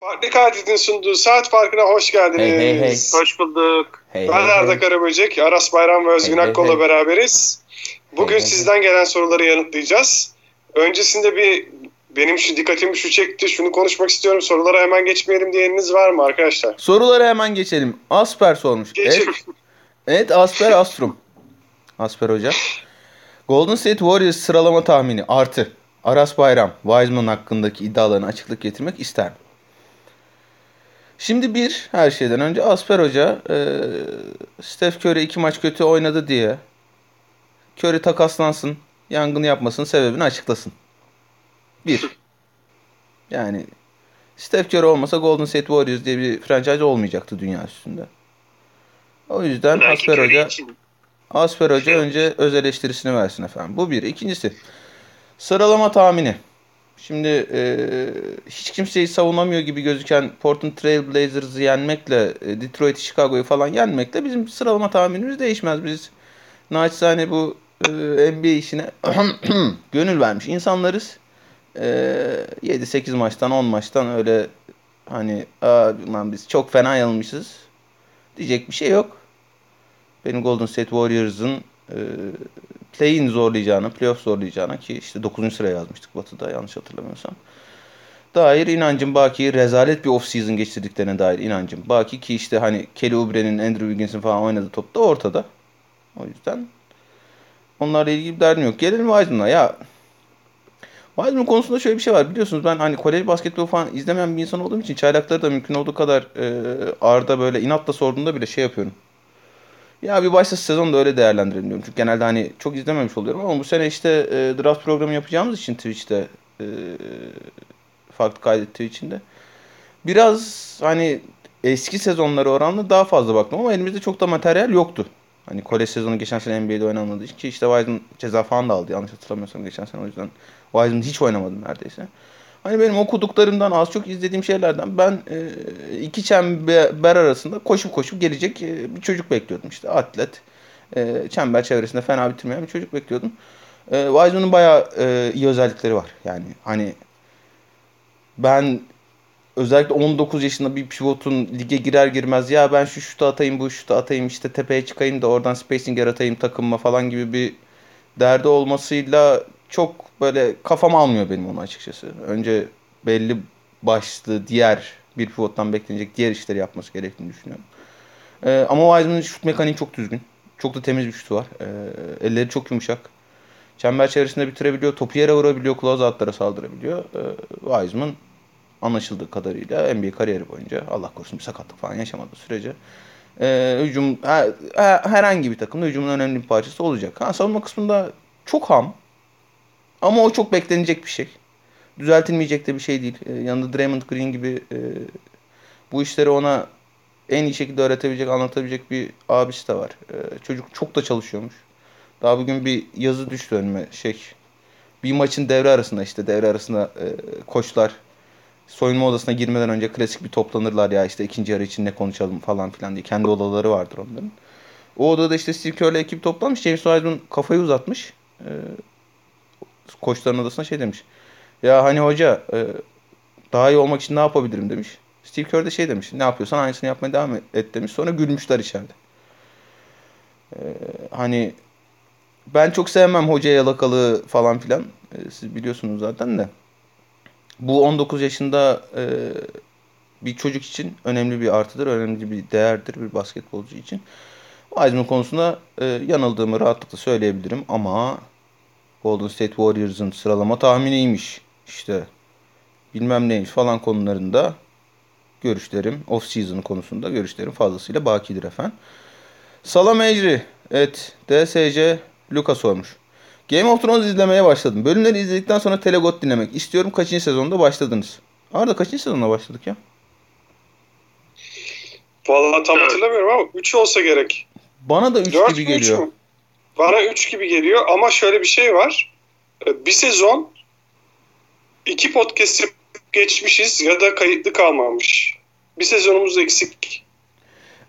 Farklı Katil'in sunduğu saat farkına hoş geldiniz. Hey, hey, hey. Hoş bulduk. Hey, Ben hey, Arda hey. Karaböcek, Aras Bayram ve Özgün Hey, Akkol'la hey. beraberiz. Bugün Hey, hey, sizden gelen soruları yanıtlayacağız. Öncesinde bir benim şu dikkatimi şu çekti, şunu konuşmak istiyorum. Sorulara hemen geçmeyelim diyeniniz var mı arkadaşlar? Sorulara hemen geçelim. Asper sormuş. Geçin. Evet, evet Asper Astrum. Asper Hoca. Golden State Warriors sıralama tahmini artı. Aras Bayram, Wiseman hakkındaki iddialarına açıklık getirmek ister mi? Şimdi bir, her şeyden önce Asper Hoca e, Steph Curry iki maç kötü oynadı diye Curry takaslansın, yangını yapmasının sebebini açıklasın. Bir. Yani Steph Curry olmasa Golden State Warriors diye bir franchise olmayacaktı dünya üstünde. O yüzden Belki Asper Curry Hoca için. Asper Hoca önce öz eleştirisini versin efendim. Bu bir. İkincisi sıralama tahmini. Şimdi e, hiç kimseyi savunamıyor gibi gözüken Portland Trail Blazers'ı yenmekle e, Detroit Chicago'yu falan yenmekle bizim sıralama tahminimiz değişmez. Biz naçizane bu e, NBA işine gönül vermiş insanlarız. E, 7-8 maçtan 10 maçtan öyle hani Aa, lan biz çok fena yanılmışız diyecek bir şey yok benim Golden State Warriors'ın e, play-in zorlayacağını, playoff zorlayacağına ki işte 9. sıraya yazmıştık Batı'da yanlış hatırlamıyorsam. Dair inancım baki rezalet bir off-season geçirdiklerine dair inancım baki ki işte hani Kelly Oubre'nin, Andrew Wiggins'in falan oynadığı top da ortada. O yüzden onlarla ilgili bir derdim yok. Gelelim Wiseman'a. Ya Wiseman konusunda şöyle bir şey var. Biliyorsunuz ben hani kolej basketbolu falan izlemeyen bir insan olduğum için çaylakları da mümkün olduğu kadar e, Arda böyle inatla sorduğunda bile şey yapıyorum. Ya bir başta sezonu da öyle değerlendirelim diyorum. Çünkü genelde hani çok izlememiş oluyorum ama bu sene işte e, draft programı yapacağımız için Twitch'te e, farklı kaydettiği için de biraz hani eski sezonlara oranla daha fazla baktım ama elimizde çok da materyal yoktu. Hani kolej sezonu geçen sene NBA'de oynanmadığı için ki işte Wiseman ceza falan da aldı yanlış hatırlamıyorsam geçen sene o yüzden Wiseman hiç oynamadı neredeyse. Hani benim okuduklarımdan az çok izlediğim şeylerden ben e, iki çember arasında koşup koşup gelecek e, bir çocuk bekliyordum işte atlet. E, çember çevresinde fena bitirmeyen bir çocuk bekliyordum. E, Wiseman'ın bayağı e, iyi özellikleri var. Yani hani ben özellikle 19 yaşında bir pivotun lige girer girmez ya ben şu şutu atayım bu şutu atayım işte tepeye çıkayım da oradan spacing yaratayım takımma falan gibi bir derdi olmasıyla çok böyle kafam almıyor benim onu açıkçası. Önce belli başlı diğer bir pivottan beklenecek diğer işleri yapması gerektiğini düşünüyorum. Ee, ama Wiseman'ın şut mekaniği çok düzgün. Çok da temiz bir şutu var. Ee, elleri çok yumuşak. Çember çevresinde bitirebiliyor. Topu yere vurabiliyor. Closeout'lara saldırabiliyor. Ee, Wiseman anlaşıldığı kadarıyla NBA kariyeri boyunca Allah korusun bir sakatlık falan yaşamadığı sürece e, hücum her- herhangi bir takımda hücumun önemli bir parçası olacak. Ha, savunma kısmında çok ham ama o çok beklenecek bir şey. Düzeltilmeyecek de bir şey değil. E, yanında Draymond Green gibi e, bu işleri ona en iyi şekilde öğretebilecek, anlatabilecek bir abisi de var. E, çocuk çok da çalışıyormuş. Daha bugün bir yazı düştü önüme şey. Bir maçın devre arasında işte devre arasında e, koçlar soyunma odasına girmeden önce klasik bir toplanırlar ya işte ikinci yarı için ne konuşalım falan filan diye. Kendi odaları vardır onların. O odada işte Steve Kerr'le ekip toplanmış. James Wiseman kafayı uzatmış. E, koçların odasına şey demiş. Ya hani hoca e, daha iyi olmak için ne yapabilirim demiş. Steve Kerr de şey demiş. Ne yapıyorsan aynısını yapmaya devam et demiş. Sonra gülmüşler içeride. E, hani ben çok sevmem hoca yalakalığı falan filan. E, siz biliyorsunuz zaten de. Bu 19 yaşında e, bir çocuk için önemli bir artıdır, önemli bir değerdir bir basketbolcu için. Wiseman konusunda e, yanıldığımı rahatlıkla söyleyebilirim ama Golden State Warriors'ın sıralama tahminiymiş. İşte bilmem neymiş falan konularında görüşlerim, off season konusunda görüşlerim fazlasıyla bakidir efendim. Salam Ecri, evet DSC Luka sormuş. Game of Thrones izlemeye başladım. Bölümleri izledikten sonra Telegot dinlemek istiyorum. Kaçıncı sezonda başladınız? Arda kaçıncı sezonda başladık ya? Vallahi tam hatırlamıyorum ama 3 olsa gerek. Bana da 3 4 gibi mü 3 geliyor. mü? Bana 3 gibi geliyor ama şöyle bir şey var. Ee, Bir sezon iki podcast yapıp geçmişiz ya da kayıtlı kalmamış. Bir sezonumuz eksik.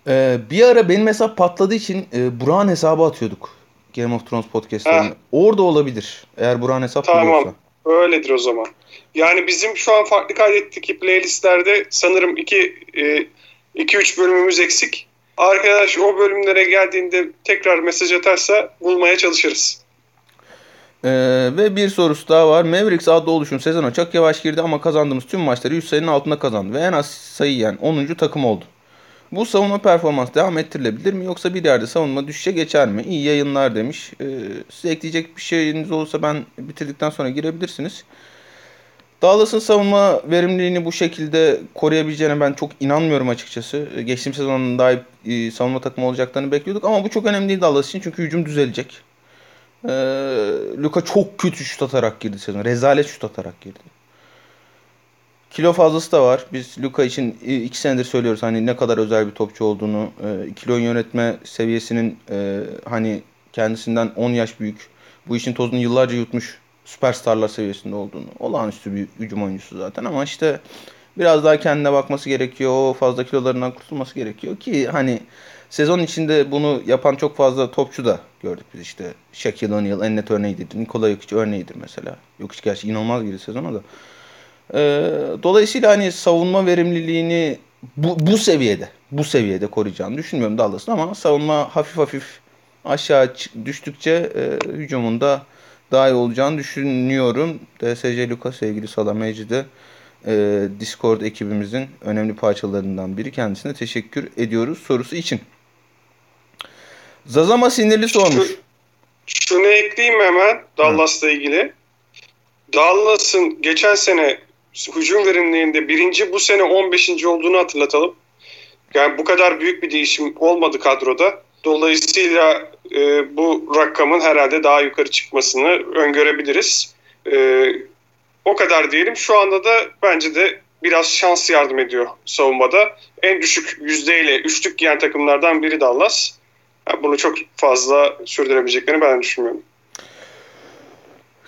Ee, bir ara benim hesap patladığı için e, Burak'ın hesabı atıyorduk. Game of Thrones podcastlarını. Ha. Orada olabilir. Eğer Burak'ın hesap Tamam. biliyorsa. Öyledir o zaman. Yani bizim şu an farklı kaydettik playlistlerde sanırım 2 2-3 bölümümüz eksik. Arkadaş o bölümlere geldiğinde tekrar mesaj atarsa bulmaya çalışırız. Ee, ve bir sorusu daha var. Mavericks adlı oluşum sezona çok yavaş girdi ama kazandığımız tüm maçları 100 sayının altında kazandı ve en az sayı yiyen 10. takım oldu. Bu savunma performans devam ettirilebilir mi yoksa bir yerde savunma düşüşe geçer mi? İyi yayınlar demiş. Ee, size ekleyecek bir şeyiniz olursa ben bitirdikten sonra girebilirsiniz. Dallas'ın savunma verimliliğini bu şekilde koruyabileceğine ben çok inanmıyorum açıkçası. Ee, geçtiğim sezonun daha iyi e, savunma takımı olacaklarını bekliyorduk ama bu çok önemli değil Dallas için çünkü hücum düzelecek. Ee, Luka çok kötü şut atarak girdi sezon. Rezalet şut atarak girdi. Kilo fazlası da var. Biz Luka için iki senedir söylüyoruz hani ne kadar özel bir topçu olduğunu. E, kilo yönetme seviyesinin e, hani kendisinden 10 yaş büyük. Bu işin tozunu yıllarca yutmuş süperstarlar seviyesinde olduğunu. Olağanüstü bir hücum oyuncusu zaten ama işte biraz daha kendine bakması gerekiyor. Fazla kilolarından kurtulması gerekiyor ki hani sezon içinde bunu yapan çok fazla topçu da gördük biz işte. Shaquille O'Neal en net örneğidir. Nikola Jokic örneğidir mesela. Jokic gerçi inanılmaz girdi sezona da. Ee, dolayısıyla hani savunma verimliliğini bu, bu seviyede bu seviyede koruyacağını düşünmüyorum Dallas'ın ama savunma hafif hafif aşağı düştükçe e, hücumunda daha iyi olacağını düşünüyorum. DSC Lucas sevgili Salameci de e, Discord ekibimizin önemli parçalarından biri. Kendisine teşekkür ediyoruz sorusu için. Zazama sinirli sormuş. Şu, şunu ekleyeyim hemen Dallas'la ilgili. Dallas'ın geçen sene hücum verimliliğinde birinci bu sene 15. olduğunu hatırlatalım. Yani bu kadar büyük bir değişim olmadı kadroda. Dolayısıyla e, bu rakamın herhalde daha yukarı çıkmasını öngörebiliriz. E, o kadar diyelim. Şu anda da bence de biraz şans yardım ediyor savunmada. En düşük yüzdeyle üçlük giyen takımlardan biri Dallas. Yani bunu çok fazla sürdürebileceklerini ben düşünmüyorum.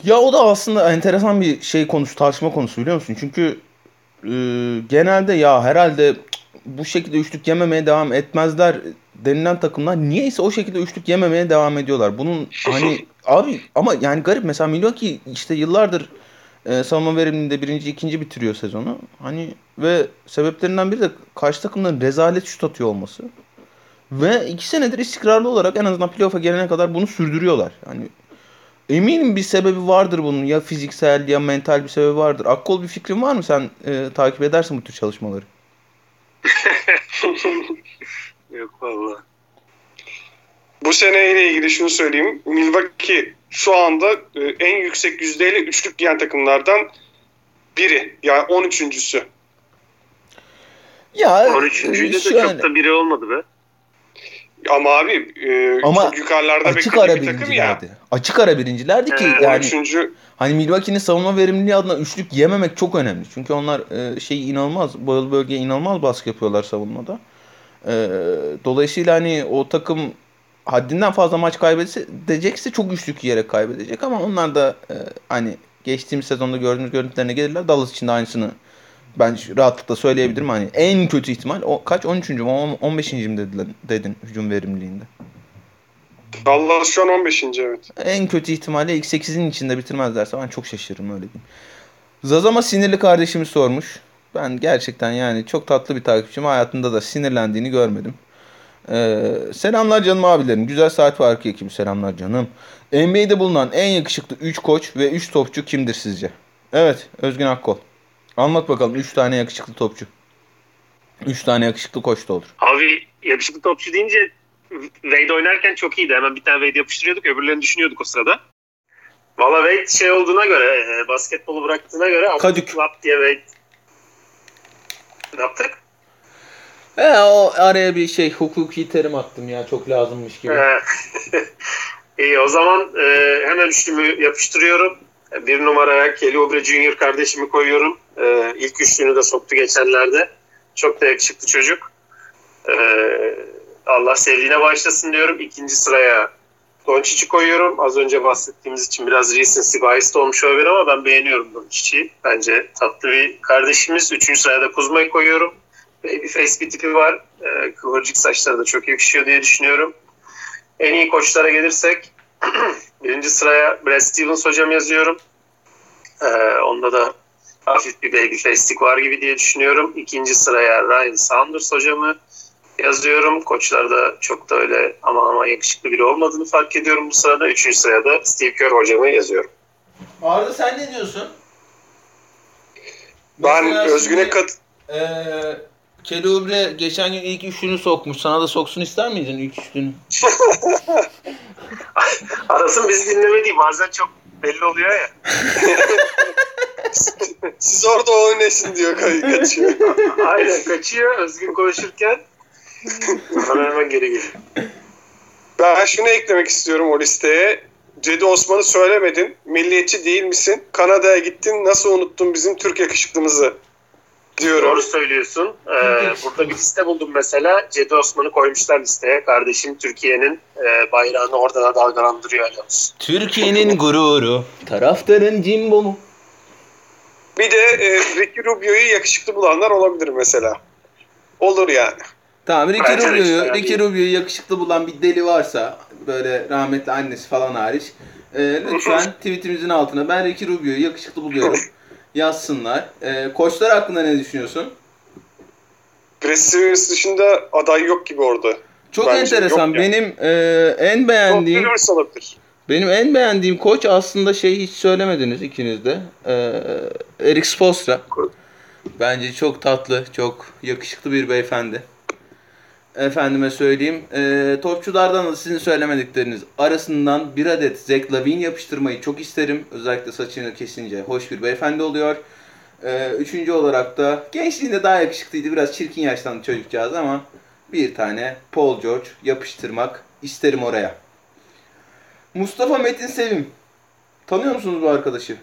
Ya o da aslında enteresan bir şey konusu, tartışma konusu biliyor musun? Çünkü e, genelde ya herhalde bu şekilde üçlük yememeye devam etmezler denilen takımlar niyeyse o şekilde üçlük yememeye devam ediyorlar. Bunun hani abi ama yani garip mesela Milwaukee işte yıllardır e, savunma veriminde birinci, ikinci bitiriyor sezonu. Hani ve sebeplerinden biri de karşı takımların rezalet şut atıyor olması. Ve iki senedir istikrarlı olarak en azından playoff'a gelene kadar bunu sürdürüyorlar. Yani eminim bir sebebi vardır bunun. Ya fiziksel ya mental bir sebebi vardır. Akkol bir fikrin var mı? Sen e, takip edersin bu tür çalışmaları. Yok valla. Bu seneyle ilgili şunu söyleyeyim. Milwaukee şu anda e, en yüksek yüzdeyle üçlük giyen takımlardan biri. Yani 13.sü. Ya 13.'de de şöyle. çok da biri olmadı be. Ama abi e, Ama çok yukarılarda açık ara bir takım ya. Açık ara birincilerdi ki ee, yani. Üçüncü... Hani Milwaukee'nin savunma verimliliği adına üçlük yememek çok önemli. Çünkü onlar e, şey inanılmaz, bağlı bölgeye inanılmaz baskı yapıyorlar savunmada. E, dolayısıyla hani o takım haddinden fazla maç kaybedecekse çok üçlük yiyerek kaybedecek ama onlar da e, hani geçtiğimiz sezonda gördüğümüz görüntülerine gelirler. Dallas için de aynısını ben rahatlıkla söyleyebilirim. Hani en kötü ihtimal o kaç 13. mü 15. mi dedin, dedin hücum verimliliğinde. Dallas şu an 15. evet. En kötü ihtimalle ilk 8'in içinde bitirmezlerse ben çok şaşırırım öyle diyeyim. Zazama sinirli kardeşimi sormuş. Ben gerçekten yani çok tatlı bir takipçim. Hayatında da sinirlendiğini görmedim. Ee, selamlar canım abilerim. Güzel saat farkı ekibi selamlar canım. NBA'de bulunan en yakışıklı 3 koç ve 3 topçu kimdir sizce? Evet Özgün Akkol. Anlat bakalım 3 tane yakışıklı topçu. 3 tane yakışıklı koç da olur. Abi yakışıklı topçu deyince Wade oynarken çok iyiydi. Hemen bir tane Wade yapıştırıyorduk. Öbürlerini düşünüyorduk o sırada. Valla Wade şey olduğuna göre, e, basketbolu bıraktığına göre Kadük. Lap diye Wade ne yaptık? He, o araya bir şey hukuki terim attım ya çok lazımmış gibi. İyi o zaman e, hemen üçlümü yapıştırıyorum. Bir numaraya Kelly Oubre Junior kardeşimi koyuyorum. E, ilk üçlüğünü de soktu geçenlerde. Çok da yakışıklı çocuk. E, Allah sevdiğine başlasın diyorum. İkinci sıraya Doncic'i koyuyorum. Az önce bahsettiğimiz için biraz recency biased olmuş olabilir ama ben beğeniyorum Doncic'i. Bence tatlı bir kardeşimiz. Üçüncü sırada Kuzma'yı koyuyorum. Babyface bir tipi var. Ee, kıvırcık saçları da çok yakışıyor diye düşünüyorum. En iyi koçlara gelirsek birinci sıraya Brad Stevens hocam yazıyorum. Ee, onda da hafif bir baby face'lik var gibi diye düşünüyorum. İkinci sıraya Ryan Saunders hocamı yazıyorum. Koçlarda çok da öyle ama ama yakışıklı biri olmadığını fark ediyorum bu sırada. Üçüncü sıraya da Steve Kerr hocamı yazıyorum. Arda sen ne diyorsun? Ben Mesela Özgün'e kat eee, Kelly Oubre geçen gün ilk üçlünü sokmuş. Sana da soksun ister miydin ilk üçlünü? Arasın bizi dinlemediği bazen çok belli oluyor ya. siz orada oynasın diyor kaçıyor. Aynen kaçıyor Özgün konuşurken. Sonra hemen geri geliyor. Ben şunu eklemek istiyorum o listeye. Cedi Osman'ı söylemedin. Milliyetçi değil misin? Kanada'ya gittin. Nasıl unuttun bizim Türk yakışıklımızı? Diyorum. Doğru söylüyorsun. Ee, burada bir liste buldum mesela. Cedi Osman'ı koymuşlar listeye. Kardeşim Türkiye'nin e, bayrağını orada da dalgalandırıyor. Türkiye'nin gururu, taraftarın cimbolu. Bir de e, Ricky Rubio'yu yakışıklı bulanlar olabilir mesela. Olur yani. Tamam Ricky Bence Rubio'yu, Ricky. Rubio'yu yakışıklı bulan bir deli varsa böyle rahmetli annesi falan hariç e, lütfen tweetimizin altına ben Ricky Rubio'yu yakışıklı buluyorum yazsınlar. E, koçlar hakkında ne düşünüyorsun? Stevens dışında aday yok gibi orada. Çok Bence enteresan. yok. Benim e, en beğendiğim olabilir. benim en beğendiğim koç aslında şey hiç söylemediniz ikiniz de. E, Eric Spoelstra. Bence çok tatlı, çok yakışıklı bir beyefendi. Efendime söyleyeyim. E, topçulardan da sizin söylemedikleriniz arasından bir adet Zach Lavine yapıştırmayı çok isterim. Özellikle saçını kesince hoş bir beyefendi oluyor. E, üçüncü olarak da gençliğinde daha yakışıklıydı. Biraz çirkin yaşlandı çocukcağız ama bir tane Paul George yapıştırmak isterim oraya. Mustafa Metin Sevim. Tanıyor musunuz bu arkadaşı?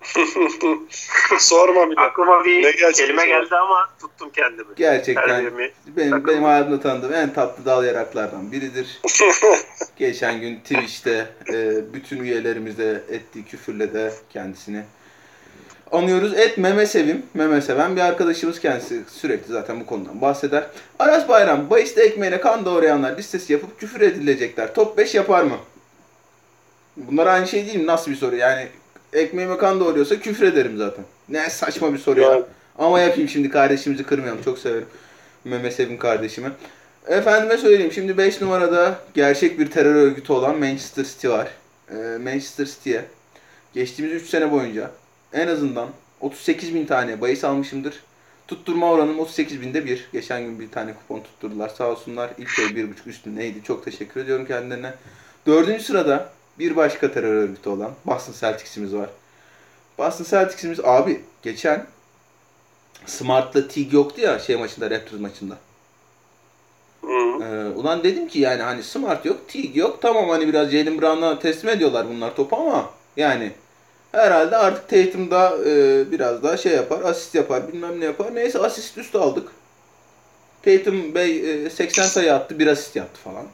Sorma bile. Aklıma bir Ne kelime geldi ama tuttum kendimi. Gerçekten Terbiyemi. benim, Sakın. benim hayatımda tanıdığım en tatlı dal yaraklardan biridir. Geçen gün Twitch'te e, bütün üyelerimize ettiği küfürle de kendisini anıyoruz. Et Meme Sevim, Meme Seven bir arkadaşımız kendisi sürekli zaten bu konudan bahseder. Aras Bayram, bahiste ekmeğine kan doğrayanlar listesi yapıp küfür edilecekler. Top 5 yapar mı? Bunlar aynı şey değil mi? Nasıl bir soru? Yani ekmeğime kan doğuruyorsa küfür ederim zaten. Ne saçma bir soru ya. Ama yapayım şimdi kardeşimizi kırmayalım. Çok severim. Mehmet Sevim kardeşimi. Efendime söyleyeyim. Şimdi 5 numarada gerçek bir terör örgütü olan Manchester City var. Ee, Manchester City'ye geçtiğimiz 3 sene boyunca en azından 38 bin tane bahis almışımdır. Tutturma oranım 38 binde bir. Geçen gün bir tane kupon tutturdular sağ olsunlar. İlk ay 1.5 üstü neydi? Çok teşekkür ediyorum kendilerine. Dördüncü sırada bir başka terör örgütü olan Boston Celtics'imiz var. Boston Celtics'imiz abi geçen Smart'la Tig yoktu ya şey maçında Raptors maçında. Ee, ulan dedim ki yani hani Smart yok, Tig yok. Tamam hani biraz Jalen Brown'a teslim ediyorlar bunlar topu ama yani herhalde artık Tatum da e, biraz daha şey yapar, asist yapar, bilmem ne yapar. Neyse asist üstü aldık. Tatum Bey e, 80 sayı attı, bir asist yaptı falan.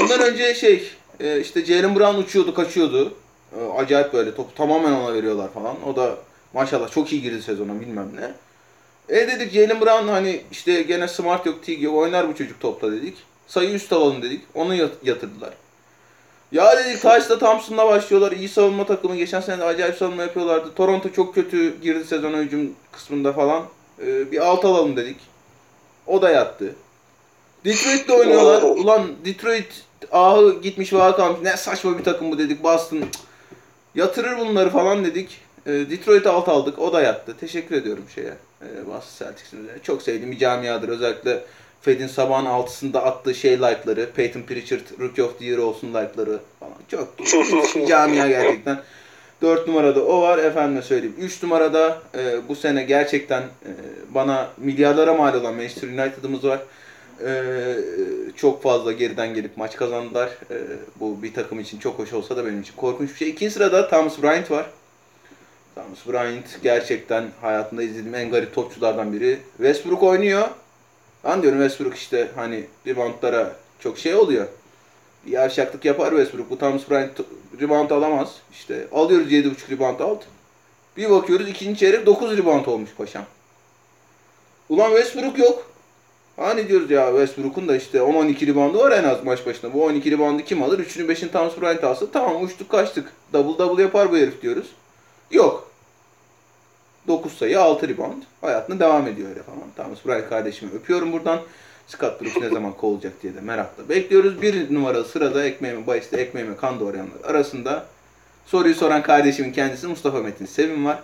Ondan önce şey e, işte Jalen Brown uçuyordu, kaçıyordu. E, acayip böyle topu tamamen ona veriyorlar falan. O da maşallah çok iyi girdi sezona bilmem ne. E dedik Jalen Brown hani işte gene smart yok, Tig yok oynar bu çocuk topla dedik. Sayı üst alalım dedik. Onu yat- yatırdılar. Ya dedik Tyce'la Thompson'la başlıyorlar. İyi savunma takımı. Geçen sene de acayip savunma yapıyorlardı. Toronto çok kötü girdi sezon hücum kısmında falan. E, bir alt alalım dedik. O da yattı. Detroit'te oynuyorlar. Ulan Detroit ahı gitmiş vaha kalmış. Ne saçma bir takım bu dedik. Boston cık, yatırır bunları falan dedik. E, Detroit'e alt aldık. O da yattı. Teşekkür ediyorum şeye. E, Boston Celtics'in. Çok sevdiğim bir camiadır. Özellikle Fed'in sabahın altısında attığı şey like'ları. Peyton Pritchard Rookie of the Year olsun like'ları falan. Çok camia gerçekten. 4 numarada o var efendime söyleyeyim. 3 numarada e, bu sene gerçekten e, bana milyarlara mal olan Manchester United'ımız var. E, çok fazla geriden gelip maç kazandılar. E, bu bir takım için çok hoş olsa da benim için korkunç bir şey. İkinci sırada Thomas Bryant var. Thomas Bryant gerçekten hayatımda izlediğim en garip topçulardan biri. Westbrook oynuyor. Ben diyorum Westbrook işte hani reboundlara çok şey oluyor. Bir yavşaklık yapar Westbrook. Bu Thomas Bryant rebound alamaz. İşte alıyoruz 7.5 rebound alt. Bir bakıyoruz ikinci çeyrek 9 rebound olmuş paşam. Ulan Westbrook yok. Hani diyoruz ya Westbrook'un da işte 10-12 reboundu var en az maç başına. Bu 12 reboundu kim alır? 3'ünü 5'ini Thomas Bryant alsa tamam uçtuk kaçtık. Double double yapar bu herif diyoruz. Yok. 9 sayı 6 rebound. Hayatına devam ediyor öyle falan. Thomas Bryant kardeşimi öpüyorum buradan. Scott Brooks ne zaman kovulacak diye de merakla bekliyoruz. Bir numaralı sırada ekmeğimi bahiste ekmeğimi kan doğrayanlar arasında soruyu soran kardeşimin kendisi Mustafa Metin Sevim var.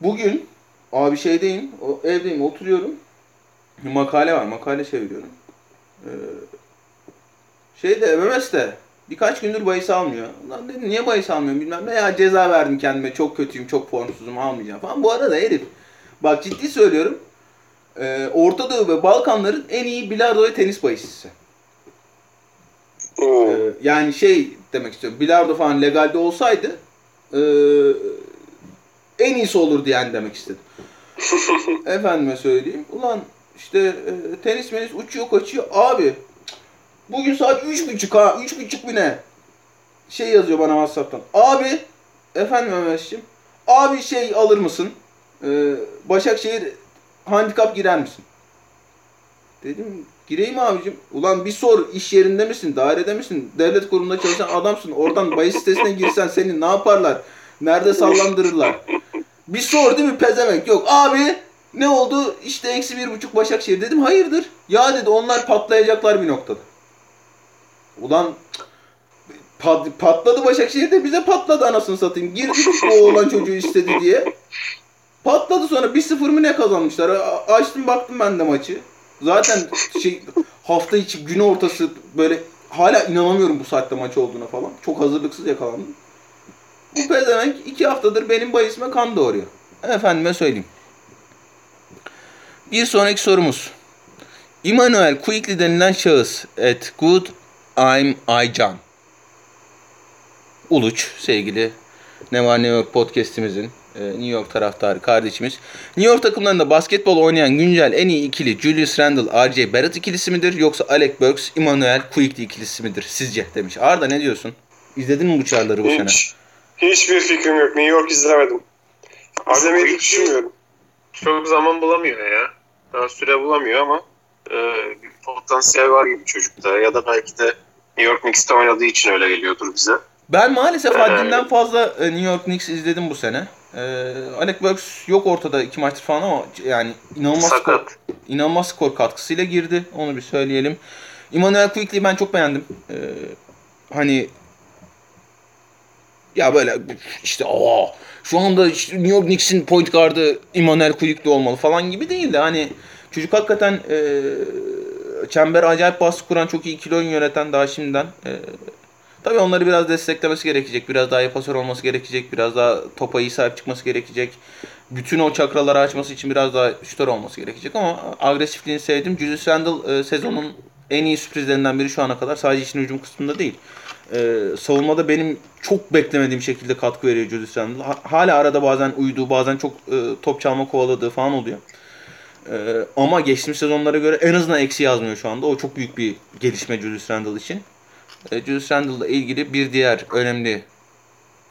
Bugün abi şeydeyim, o, evdeyim, oturuyorum. Makale var, makale çeviriyorum. Ee, şeyde MMS'de birkaç gündür bahis almıyor. Lan dedim niye bahis almıyorum bilmem ne ya ceza verdim kendime çok kötüyüm çok formsuzum almayacağım falan. Bu arada herif bak ciddi söylüyorum e, Orta Doğu ve Balkanların en iyi bilardo ve tenis bahisçisi. Oo. E, yani şey demek istiyorum bilardo falan legalde olsaydı e, en iyisi olurdu yani demek istedim. Efendime söyleyeyim. Ulan işte e, tenis menis uçuyor kaçıyor. Abi bugün saat üç buçuk ha. Üç buçuk mu ne? Şey yazıyor bana WhatsApp'tan. Abi efendim Ömerciğim. Abi şey alır mısın? Ee, Başakşehir handikap girer misin? Dedim gireyim abicim. Ulan bir sor iş yerinde misin? Dairede misin? Devlet kurumunda çalışan adamsın. Oradan bahis sitesine girsen seni ne yaparlar? Nerede sallandırırlar? Bir sor değil mi pezevenk? Yok abi ne oldu? İşte eksi bir buçuk Başakşehir dedim. Hayırdır? Ya dedi onlar patlayacaklar bir noktada. Ulan pat, patladı Başakşehir de bize patladı anasını satayım. Girdik o oğlan çocuğu istedi diye. Patladı sonra 1-0 mı ne kazanmışlar? A- açtım baktım ben de maçı. Zaten şey hafta içi gün ortası böyle hala inanamıyorum bu saatte maç olduğuna falan. Çok hazırlıksız yakalandım. Bu pezevenk iki haftadır benim bahisime kan doğuruyor. Efendime söyleyeyim. Bir sonraki sorumuz. Immanuel Quickly denilen şahıs at Good I'm Aycan. Uluç sevgili Ne Var Ne Yok podcastimizin e, New York taraftarı kardeşimiz. New York takımlarında basketbol oynayan güncel en iyi ikili Julius Randle, RJ Barrett ikilisi midir yoksa Alec Burks, Immanuel Quickly ikilisi midir sizce demiş. Arda ne diyorsun? İzledin mi bu çarları bu sene? Hiç, hiçbir fikrim yok. New York izlemedim. İzlemeyi de düşünmüyorum. Çok zaman bulamıyor ya. Daha süre bulamıyor ama e, bir potansiyel var gibi çocukta. Ya da belki de New York Knicks'te oynadığı için öyle geliyordur bize. Ben maalesef Ee, haddinden fazla e, New York Knicks izledim bu sene. Ee, Alec Burks yok ortada iki maçtır falan ama yani inanılmaz skor, Sakat. inanılmaz skor katkısıyla girdi. Onu bir söyleyelim. Emmanuel Quickly'yi ben çok beğendim. Ee, hani ya böyle işte aa şu anda işte New York Knicks'in point guard'ı Emmanuel Quickly olmalı falan gibi değil de hani çocuk hakikaten e, çember acayip baskı kuran çok iyi kilo yöneten daha şimdiden e, Tabii onları biraz desteklemesi gerekecek. Biraz daha iyi pasör olması gerekecek. Biraz daha topa iyi sahip çıkması gerekecek. Bütün o çakraları açması için biraz daha şütör olması gerekecek ama agresifliğini sevdim. Julius Randle e, sezonun en iyi sürprizlerinden biri şu ana kadar. Sadece işin hücum kısmında değil. E, savunmada benim çok beklemediğim şekilde katkı veriyor Julius Randle. Ha- hala arada bazen uyuduğu, bazen çok e, top çalma kovaladığı falan oluyor. E, ama geçtiğimiz sezonlara göre en azından eksi yazmıyor şu anda. O çok büyük bir gelişme Julius Randle için. E, Julius Randle'la ilgili bir diğer önemli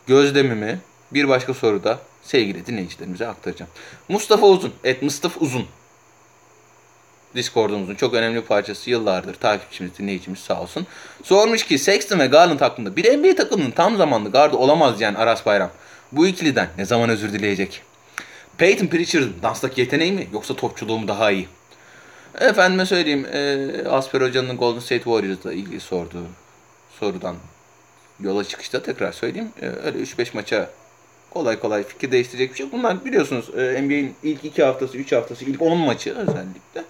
gözlemimi bir başka soruda sevgili dinleyicilerimize aktaracağım. Mustafa Uzun, et Mustafa Uzun. Discord'umuzun çok önemli parçası yıllardır takipçimiz, dinleyicimiz sağ olsun. Sormuş ki Sexton ve Garland hakkında bir NBA takımının tam zamanlı gardı olamaz diyen Aras Bayram. Bu ikiliden ne zaman özür dileyecek? Peyton Pritchard'ın danstaki yeteneği mi yoksa topçuluğu mu daha iyi? Efendime söyleyeyim, e, Asper Hoca'nın Golden State Warriors'la ilgili sorduğu sorudan yola çıkışta tekrar söyleyeyim. E, öyle 3-5 maça kolay kolay fikir değiştirecek bir şey. Bunlar biliyorsunuz e, NBA'in ilk 2 haftası, 3 haftası, ilk 10 maçı özellikle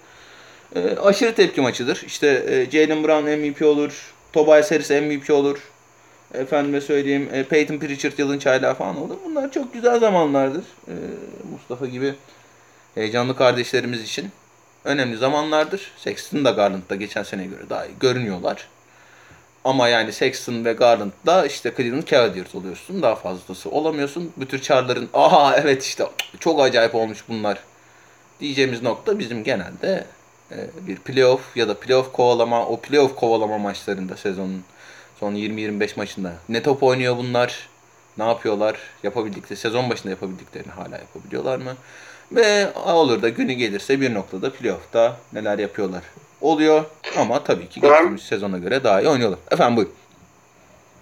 e, aşırı tepki maçıdır. İşte e, Jalen Brown MVP olur, Tobias Harris MVP olur. Efendime söyleyeyim e, Peyton Pritchard yılın çaylağı falan olur. Bunlar çok güzel zamanlardır. E, Mustafa gibi heyecanlı kardeşlerimiz için önemli zamanlardır. Sexton da Garland da geçen seneye göre daha iyi görünüyorlar. Ama yani Sexton ve Garland'da işte Cleveland Cavaliers oluyorsun. Daha fazlası olamıyorsun. Bu tür çarların aha evet işte çok acayip olmuş bunlar diyeceğimiz nokta bizim genelde bir playoff ya da playoff kovalama o playoff kovalama maçlarında sezonun son 20-25 maçında ne top oynuyor bunlar? Ne yapıyorlar? Yapabildikleri sezon başında yapabildiklerini hala yapabiliyorlar mı? Ve olur da günü gelirse bir noktada playoff'ta neler yapıyorlar oluyor ama tabii ki geçtiğimiz sezona göre daha iyi oynuyorlar. Efendim buyurun.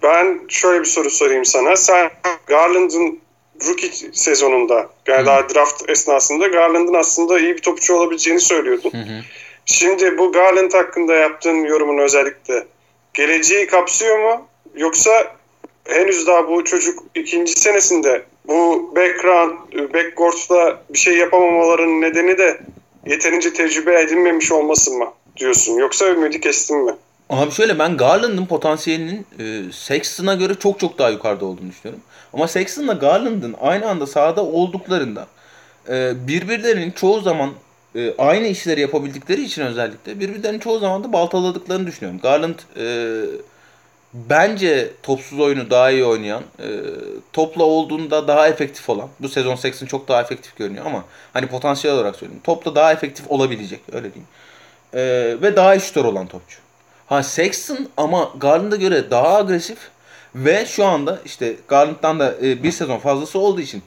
Ben şöyle bir soru sorayım sana. Sen Garland'ın rookie sezonunda yani daha draft esnasında Garland'ın aslında iyi bir topçu olabileceğini söylüyordun. Hı hı. Şimdi bu Garland hakkında yaptığın yorumun özellikle geleceği kapsıyor mu? Yoksa henüz daha bu çocuk ikinci senesinde bu background, backcourt'ta bir şey yapamamaların nedeni de yeterince tecrübe edinmemiş olması mı diyorsun? Yoksa ümidi kestin mi? Abi şöyle ben Garland'ın potansiyelinin e, Sexton'a göre çok çok daha yukarıda olduğunu düşünüyorum. Ama Sexton'la Garland'ın aynı anda sahada olduklarında e, birbirlerinin çoğu zaman e, aynı işleri yapabildikleri için özellikle birbirlerinin çoğu zaman da baltaladıklarını düşünüyorum. Garland e, bence topsuz oyunu daha iyi oynayan, topla olduğunda daha efektif olan, bu sezon Sexton çok daha efektif görünüyor ama hani potansiyel olarak söylüyorum. Topla daha efektif olabilecek öyle diyeyim. Ve daha iyi şutör olan topçu. Ha Sexton ama Garland'a göre daha agresif ve şu anda işte Garland'dan da e, bir sezon fazlası olduğu için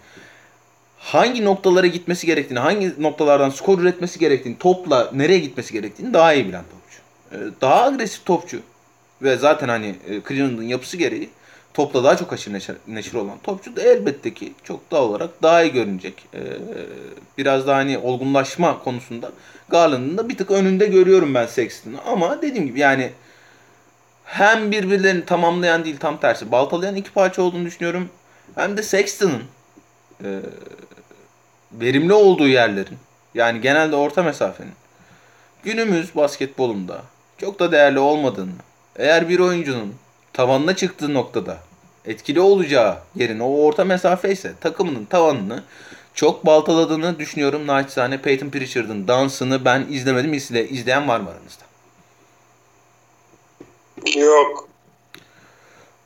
hangi noktalara gitmesi gerektiğini, hangi noktalardan skor üretmesi gerektiğini, topla nereye gitmesi gerektiğini daha iyi bilen topçu. E, daha agresif topçu ve zaten hani e, Cleveland'ın yapısı gereği topla daha çok aşırı neşir, neşir olan topçu da elbette ki çok daha olarak daha iyi görünecek. E, biraz daha hani olgunlaşma konusunda Garland'ın da bir tık önünde görüyorum ben Sexton'ı. Ama dediğim gibi yani hem birbirlerini tamamlayan değil tam tersi baltalayan iki parça olduğunu düşünüyorum. Hem de Sexton'ın e, verimli olduğu yerlerin yani genelde orta mesafenin günümüz basketbolunda çok da değerli olmadığını eğer bir oyuncunun tavanına çıktığı noktada etkili olacağı yerin o orta mesafe ise takımının tavanını çok baltaladığını düşünüyorum. Naçizane Peyton Pritchard'ın dansını ben izlemedim. İzle, izleyen var mı aranızda? Yok.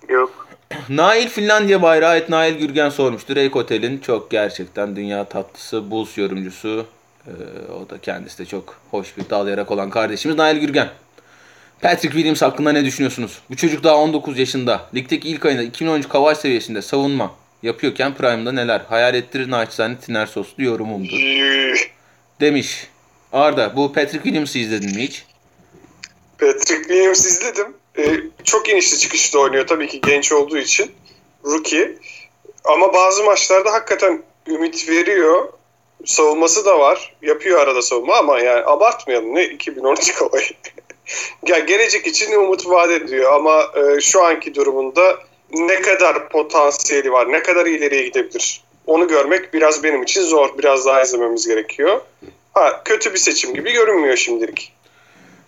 Yok. Nail Finlandiya bayrağı et Nail Gürgen sormuştur. Rake Otel'in çok gerçekten dünya tatlısı, Bulls yorumcusu. Ee, o da kendisi de çok hoş bir dalayarak olan kardeşimiz Nail Gürgen. Patrick Williams hakkında ne düşünüyorsunuz? Bu çocuk daha 19 yaşında. Ligdeki ilk ayında 2013 Kawhi seviyesinde savunma yapıyorken Prime'da neler hayal ettirir naçizane tiner soslu yorumumdur. Demiş. Arda bu Patrick Williams'ı izledin mi hiç? Patrick Williams izledim. Ee, çok inişli çıkışlı oynuyor tabii ki genç olduğu için. Rookie. Ama bazı maçlarda hakikaten ümit veriyor. Savunması da var. Yapıyor arada savunma ama yani abartmayalım. Ne 2013 Kawhi. ya gelecek için umut vaat ediyor ama e, şu anki durumunda ne kadar potansiyeli var, ne kadar ileriye gidebilir onu görmek biraz benim için zor. Biraz daha izlememiz gerekiyor. Ha, kötü bir seçim gibi görünmüyor şimdilik.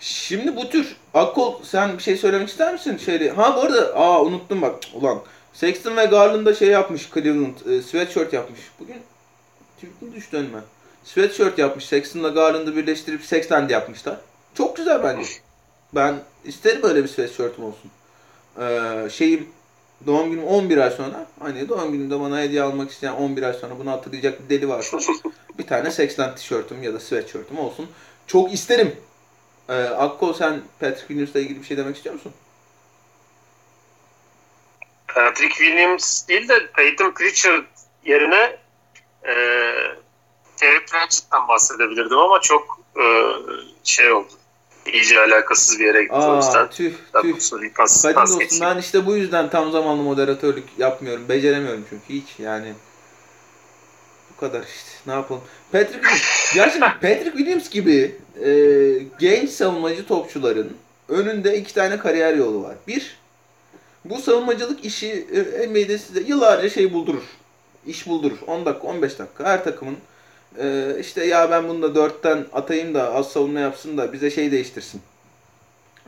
Şimdi bu tür Akkol sen bir şey söylemek ister misin? Şeyde, ha bu arada aa unuttum bak ulan. Sexton ve Garland'da şey yapmış Cleveland e, sweatshirt yapmış. Bugün tweet mi düştü önüme? Sweatshirt yapmış. Sexton'la Garland'ı birleştirip Sexland yapmışlar. Çok güzel bence. Ben isterim öyle bir sweatshirt'im olsun. Ee, şeyim doğum günüm 11 ay sonra hani doğum günümde bana hediye almak isteyen 11 ay sonra bunu hatırlayacak bir deli varsa bir tane Sexland tişörtüm ya da sweatshirt'üm olsun. Çok isterim. Ee, Akko sen Patrick Williams'la ilgili bir şey demek istiyor musun? Patrick Williams değil de Peyton Pritchard yerine e, Terry Pratchett'tan bahsedebilirdim ama çok e, şey oldu. İyice alakasız bir yere gitti o yüzden. Aa, tüh tüh. Soruyu pas, geçeyim. ben işte bu yüzden tam zamanlı moderatörlük yapmıyorum. Beceremiyorum çünkü hiç yani. Bu kadar işte. Ne yapalım? Patrick Williams. Gerçekten Patrick Williams gibi e, genç savunmacı topçuların önünde iki tane kariyer yolu var. Bir, bu savunmacılık işi e, NBA'de size yıllarca şey buldurur. İş buldurur. 10 dakika, 15 dakika. Her takımın e, işte ya ben bunu da 4'ten atayım da az savunma yapsın da bize şey değiştirsin.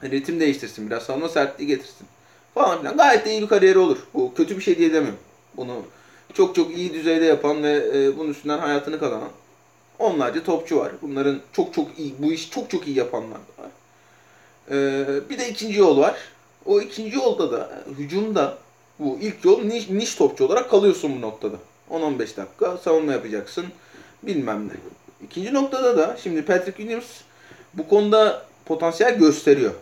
Ritim değiştirsin biraz. Savunma sertliği getirsin. Falan filan. Gayet de iyi bir kariyeri olur. Bu kötü bir şey diye demiyorum. Bunu çok çok iyi düzeyde yapan ve e, bunun üstünden hayatını kazanan onlarca topçu var. Bunların çok çok iyi, bu işi çok çok iyi yapanlar da var. E, bir de ikinci yol var. O ikinci yolda da hücumda bu ilk yol niş, niş topçu olarak kalıyorsun bu noktada. 10-15 dakika savunma yapacaksın bilmem ne. İkinci noktada da şimdi Patrick Williams bu konuda potansiyel gösteriyor.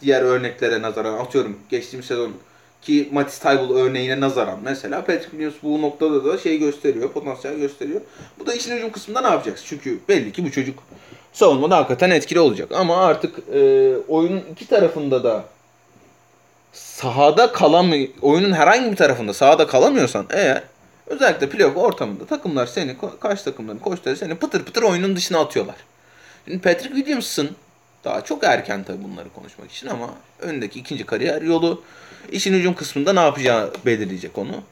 Diğer örneklere nazaran atıyorum geçtiğimiz sezon ki Matisse Thybulle örneğine nazaran mesela Patrick Williams bu noktada da şey gösteriyor, potansiyel gösteriyor. Bu da işin hücum kısmında ne yapacaksın? Çünkü belli ki bu çocuk savunmada hakikaten etkili olacak. Ama artık e, oyunun iki tarafında da sahada kalamıyor, oyunun herhangi bir tarafında sahada kalamıyorsan eğer Özellikle playoff ortamında takımlar seni, karşı takımların koçları seni pıtır pıtır oyunun dışına atıyorlar. Şimdi Patrick Williamson daha çok erken tabii bunları konuşmak için ama öndeki ikinci kariyer yolu işin hücum kısmında ne yapacağı belirleyecek onu.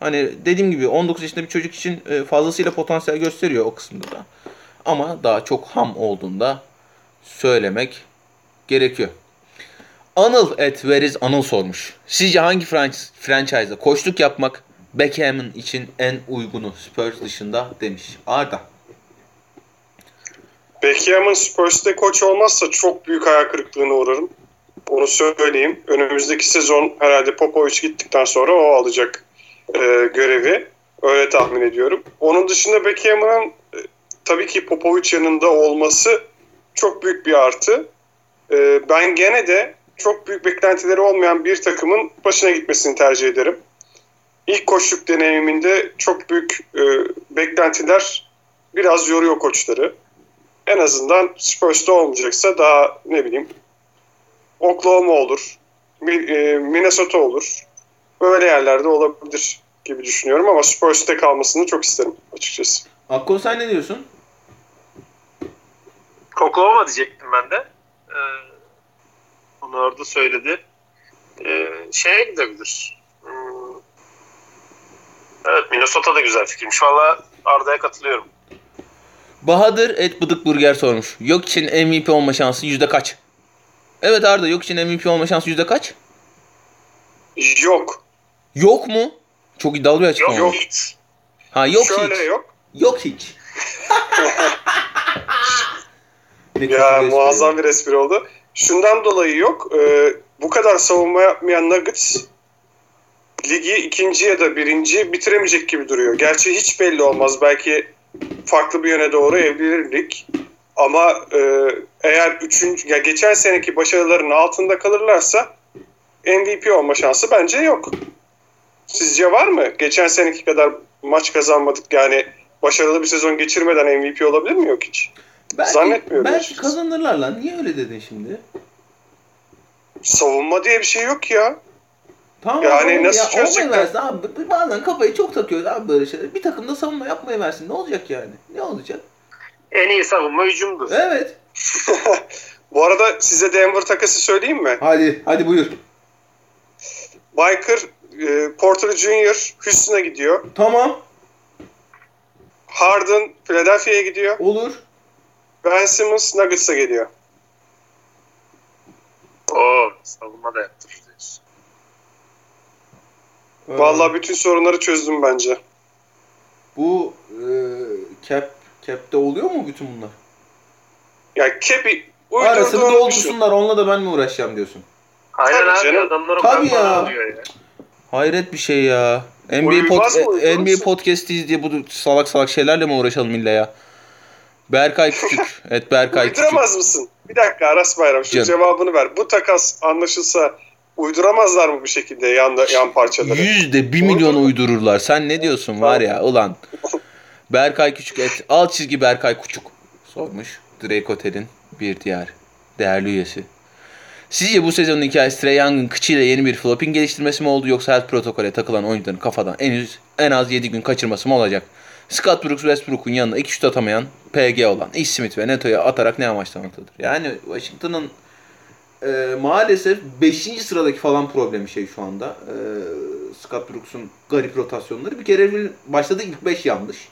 Hani dediğim gibi 19 yaşında bir çocuk için e, fazlasıyla potansiyel gösteriyor o kısımda da. Ama daha çok ham olduğunda söylemek gerekiyor. Anıl et veriz Anıl sormuş. Sizce hangi franchise'da koçluk yapmak Beckham'ın için en uygunu Spurs dışında demiş. Arda. Beckham'ın Spurs'te koç olmazsa çok büyük hayal kırıklığına uğrarım. Onu söyleyeyim. Önümüzdeki sezon herhalde Popovic gittikten sonra o alacak e, görevi. Öyle tahmin ediyorum. Onun dışında Beckham'ın e, tabii ki Popovic yanında olması çok büyük bir artı. E, ben gene de çok büyük beklentileri olmayan bir takımın başına gitmesini tercih ederim. İlk koçluk deneyiminde çok büyük e, beklentiler biraz yoruyor koçları. En azından Spurs'ta olmayacaksa daha ne bileyim Oklahoma olur, e, Minnesota olur. Böyle yerlerde olabilir gibi düşünüyorum ama Spurs'te kalmasını çok isterim açıkçası. Akkol sen ne diyorsun? Oklahoma diyecektim ben de. Ee, onu orada söyledi. Ee, şeye gidebilir. Hmm. Evet Minnesota da güzel fikirmiş. Valla Arda'ya katılıyorum. Bahadır et bıdık burger sormuş. Yok için MVP olma şansı yüzde kaç? Evet Arda yok için MVP olma şansı yüzde kaç? Yok. Yok mu? Çok iddialı bir açıklama. Yok, yok hiç. Ha yok Şöyle hiç. yok. Yok hiç. ya muazzam bir espri oldu. Şundan dolayı yok. E, bu kadar savunma yapmayan Nuggets ligi ikinci ya da birinci bitiremeyecek gibi duruyor. Gerçi hiç belli olmaz. Belki farklı bir yöne doğru evrilirdik. Ama e, eğer üçüncü, ya geçen seneki başarılarının altında kalırlarsa MVP olma şansı bence yok. Sizce var mı? Geçen seneki kadar maç kazanmadık yani başarılı bir sezon geçirmeden MVP olabilir mi yok hiç? Belki, Zannetmiyorum. Belki açıkçası. kazanırlar lan. Niye öyle dedin şimdi? Savunma diye bir şey yok ya. Tamam Yani yani nasıl ya, çözecekler? versin abi. Bazen kafayı çok takıyoruz abi böyle şeyler. Bir takımda savunma yapmayı versin. Ne olacak yani? Ne olacak? En iyi savunma hücumdur. Evet. Bu arada size Denver takası söyleyeyim mi? Hadi, hadi buyur. Biker e, Porter Jr. Houston'a gidiyor. Tamam. Harden Philadelphia'ya gidiyor. Olur. Ben Simmons Nuggets'a geliyor. Oo, savunma da yaptırır diyorsun. Ee, Vallahi bütün sorunları çözdüm bence. bu e, cap cap'te oluyor mu bütün bunlar? Ya Kepi Arasını şu. doldursunlar. Onunla da ben mi uğraşacağım diyorsun? Aynen Tabii abi canım. adamlar o Tabii kadar ya. alıyor ya. Hayret bir şey ya. NBA, Uymaz pod- mı, e, NBA musun? podcast'iyiz diye bu salak salak şeylerle mi uğraşalım illa ya? Berkay Küçük. evet Berkay Küçük. Uyduramaz mısın? Bir dakika Aras Bayram şu Canım. cevabını ver. Bu takas anlaşılsa uyduramazlar mı bir şekilde yan, yan parçaları? Yüzde bir milyon uydururlar. Sen ne diyorsun var ya ulan. Berkay Küçük et. Alt çizgi Berkay Küçük. Sormuş. Drake Otel'in bir diğer değerli üyesi. Sizce bu sezonun hikayesi Trey Young'ın kıçıyla yeni bir flopping geliştirmesi mi oldu yoksa health protokole takılan oyuncuların kafadan en, üz, en az 7 gün kaçırması mı olacak? Scott Brooks Westbrook'un yanına iki şut atamayan PG olan Ish Smith ve Neto'ya atarak ne amaçlamaktadır? Yani Washington'ın e, maalesef 5. sıradaki falan problemi şey şu anda. E, Scott Brooks'un garip rotasyonları. Bir kere başladı ilk 5 yanlış.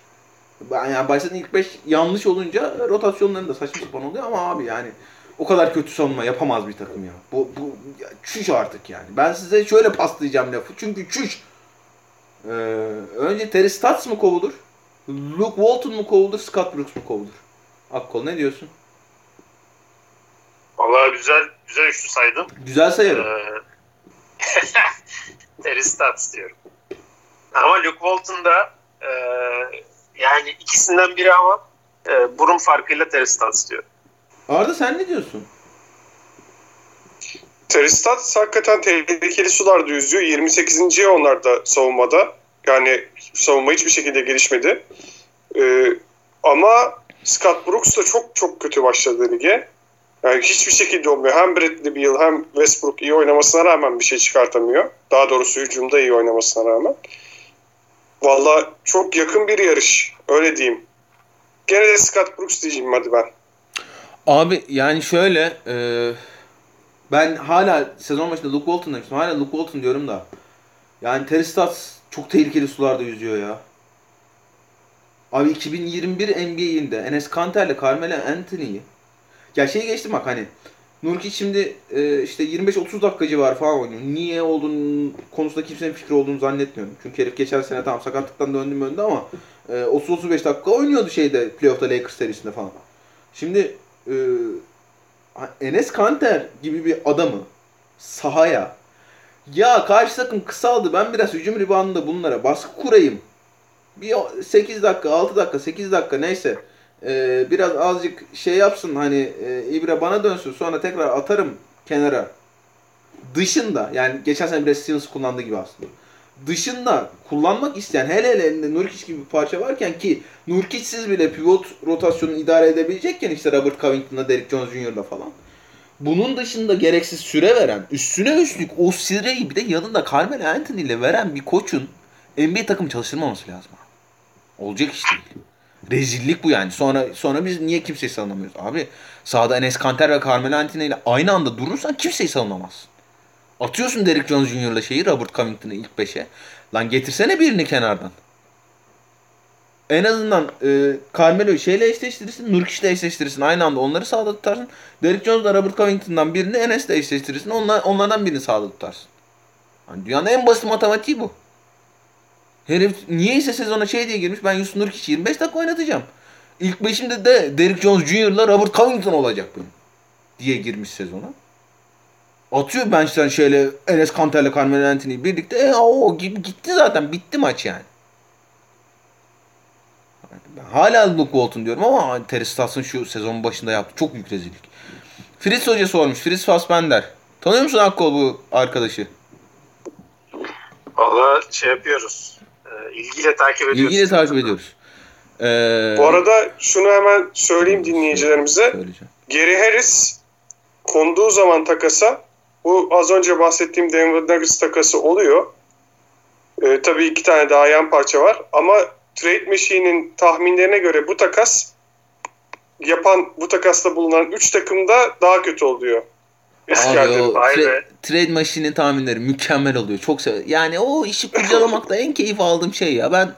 Yani başladı ilk 5 yanlış olunca rotasyonların da saçma sapan oluyor ama abi yani o kadar kötü savunma yapamaz bir takım ya. Bu, bu ya, çüş artık yani. Ben size şöyle paslayacağım lafı. Çünkü çüş. Ee, önce Terry Stotts mı kovulur? Luke Walton mu kovulur? Scott Brooks mu kovulur? Akkol ne diyorsun? Vallahi güzel güzel üçlü saydım. Güzel sayarım. Ee, Terry Stotts diyorum. Ama Luke Walton da e, yani ikisinden biri ama e, burun farkıyla Terry Stotts diyorum. Arda sen ne diyorsun? Teristat hakikaten tehlikeli sularda yüzüyor. 28. onlar da savunmada. Yani savunma hiçbir şekilde gelişmedi. Ee, ama Scott Brooks da çok çok kötü başladı lige. Yani hiçbir şekilde olmuyor. Hem Bradley Beal hem Westbrook iyi oynamasına rağmen bir şey çıkartamıyor. Daha doğrusu hücumda iyi oynamasına rağmen. Valla çok yakın bir yarış. Öyle diyeyim. Gene de Scott Brooks diyeceğim hadi ben. Abi yani şöyle e, ben hala sezon başında Luke Walton demiştim. Hala Luke Walton diyorum da. Yani Terry Stotts çok tehlikeli sularda yüzüyor ya. Abi 2021 NBA'inde Enes Kanter'le Carmelo Anthony'yi ya şey geçtim bak hani Nurkic şimdi e, işte 25-30 dakika civarı falan oynuyor. Niye olduğunu konusunda kimsenin fikri olduğunu zannetmiyorum. Çünkü herif geçen sene tam sakatlıktan döndü döndü ama e, 30-35 dakika oynuyordu şeyde playoff'ta Lakers serisinde falan. Şimdi e, Enes Kanter gibi bir adamı sahaya ya karşı takım kısaldı ben biraz hücum ribandında bunlara baskı kurayım. Bir 8 dakika 6 dakika 8 dakika neyse ee, biraz azıcık şey yapsın hani e, İbre bana dönsün sonra tekrar atarım kenara. Dışında yani geçen sene Stevens kullandığı gibi aslında. Dışında kullanmak isteyen hele hele elinde Nurkic gibi bir parça varken ki Nurkic'siz bile pivot rotasyonunu idare edebilecekken işte Robert Covington'la Derrick Jones Jr.'la falan. Bunun dışında gereksiz süre veren, üstüne üstlük o süreyi bir de yanında Carmelo Anthony ile veren bir koçun NBA takım çalıştırmaması lazım. Olacak iş değil. Rezillik bu yani. Sonra sonra biz niye kimseyi savunamıyoruz? Abi sahada Enes Kanter ve Carmelo Anthony ile aynı anda durursan kimseyi savunamazsın. Atıyorsun Derrick Jones Jr.'la şeyi Robert Covington'ı ilk 5'e. Lan getirsene birini kenardan. En azından e, Carmelo'yu şeyle eşleştirirsin, Nurkic'le eşleştirirsin. Aynı anda onları sağda tutarsın. Derrick Jones'la Robert Covington'dan birini Enes'le eşleştirirsin. Onlar, onlardan birini sağda tutarsın. Yani dünyanın en basit matematiği bu. Herif niyeyse sezona şey diye girmiş. Ben Yusuf Nurkic 25 dakika oynatacağım. İlk beşimde de Derrick Jones Jr.'la Robert Covington olacak benim. Diye girmiş sezona. Atıyor bench'ten şöyle Enes Kanter'le Carmelo Anthony birlikte. E, o gitti zaten. Bitti maç yani. Ben hala Luke Walton diyorum ama Terry Stotts'ın şu sezonun başında yaptı. Çok büyük rezillik. Fritz Hoca sormuş. Fritz Fassbender. Tanıyor musun Akkol bu arkadaşı? Valla şey yapıyoruz. E, ilgiyle takip ediyoruz. İlgiyle takip ediyoruz. Ee, Bu arada şunu hemen söyleyeyim dinleyicilerimize. söyleyeceğim. Gary Harris konduğu zaman takasa bu az önce bahsettiğim Denver Nuggets takası oluyor. Ee, tabii iki tane daha yan parça var ama Trade Machine'in tahminlerine göre bu takas yapan bu takasta bulunan 3 takımda daha kötü oluyor. Vay tra- trade machine'in tahminleri mükemmel oluyor. Çok sev Yani o işi kurcalamakta en keyif aldığım şey ya. Ben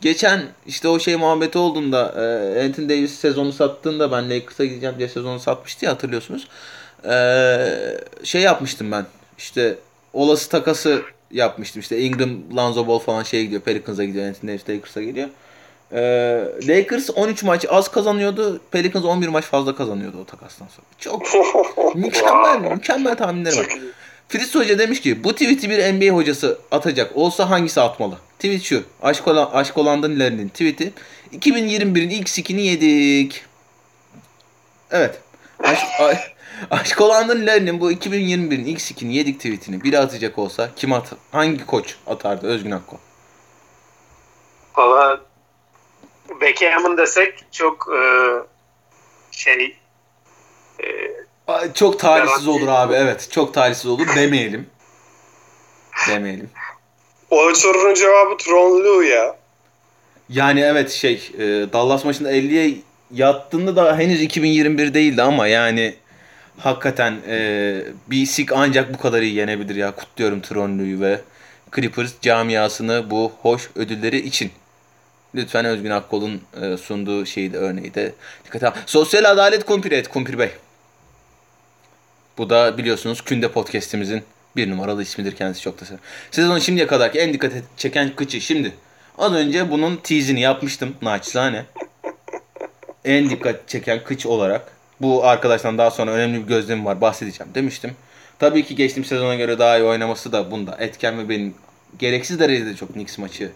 geçen işte o şey muhabbeti olduğunda e, Anthony Davis sezonu sattığında ben Lakers'a gideceğim diye sezonu satmıştı ya hatırlıyorsunuz. E, şey yapmıştım ben. İşte olası takası yapmıştım. İşte Ingram, Lonzo Ball falan şeye gidiyor. Pelicans'a gidiyor. Anthony Davis Lakers'a geliyor. E, Lakers 13 maç az kazanıyordu. Pelicans 11 maç fazla kazanıyordu o takastan sonra. Çok Mükemmel, mükemmel tahminleri var. Fritz Hoca demiş ki bu tweet'i bir NBA hocası atacak olsa hangisi atmalı? Tweet şu. Aşk, olan, aşk olandan ilerinin tweet'i. 2021'in ilk sikini yedik. Evet. Aşk, a, aşk olandan ilerinin bu 2021'in ilk sikini yedik tweet'ini biri atacak olsa kim at? Hangi koç atardı Özgün Akkol? Valla Beckham'ın desek çok e, şey e, Çok talihsiz olur abi. Evet. Çok talihsiz olur. Demeyelim. Demeyelim. O sorunun cevabı Tron Lu ya. Yani evet şey e, Dallas maçında 50'ye yattığında da henüz 2021 değildi ama yani hakikaten e, bir sik ancak bu kadar iyi yenebilir ya. Kutluyorum Tronlu'yu ve Clippers camiasını bu hoş ödülleri için. Lütfen Özgün Akkol'un e, sunduğu şeyi de örneği de dikkat al. Sosyal adalet kumpir et kumpir bey. Bu da biliyorsunuz Künde podcast'imizin bir numaralı ismidir kendisi çok da sever. Sezonun şimdiye kadarki en dikkat çeken kıçı şimdi. Az önce bunun tease'ini yapmıştım naçizane. En dikkat çeken kıç olarak. Bu arkadaştan daha sonra önemli bir gözlemim var bahsedeceğim demiştim. Tabii ki geçtiğim sezona göre daha iyi oynaması da bunda etken ve benim gereksiz derecede çok Knicks maçı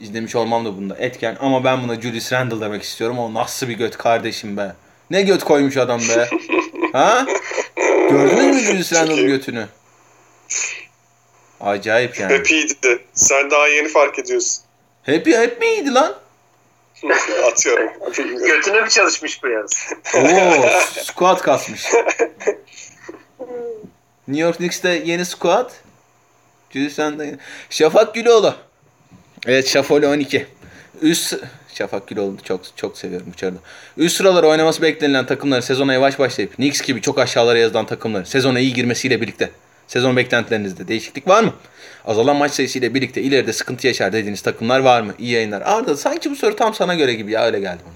izlemiş olmam da bunda etken. Ama ben buna Julius Randle demek istiyorum. O nasıl bir göt kardeşim be. Ne göt koymuş adam be. ha? Gördünüz mü Julius Randle'ın götünü? Acayip yani. Hep iyiydi. Sen daha yeni fark ediyorsun. Hep, hep mi iyiydi lan? Atıyorum. götüne mi çalışmış bu yaz? Oo, squat kasmış. New York Knicks'te yeni squat. Julius Randle. Şafak Güloğlu. Evet Şafoli 12. Üst Şafak Güloğlu çok çok seviyorum uçarda. Üst sıralara oynaması beklenilen takımların sezona yavaş başlayıp Knicks gibi çok aşağılara yazılan takımların sezona iyi girmesiyle birlikte sezon beklentilerinizde değişiklik var mı? Azalan maç sayısıyla birlikte ileride sıkıntı yaşar dediğiniz takımlar var mı? İyi yayınlar. Arda sanki bu soru tam sana göre gibi ya öyle geldi bana.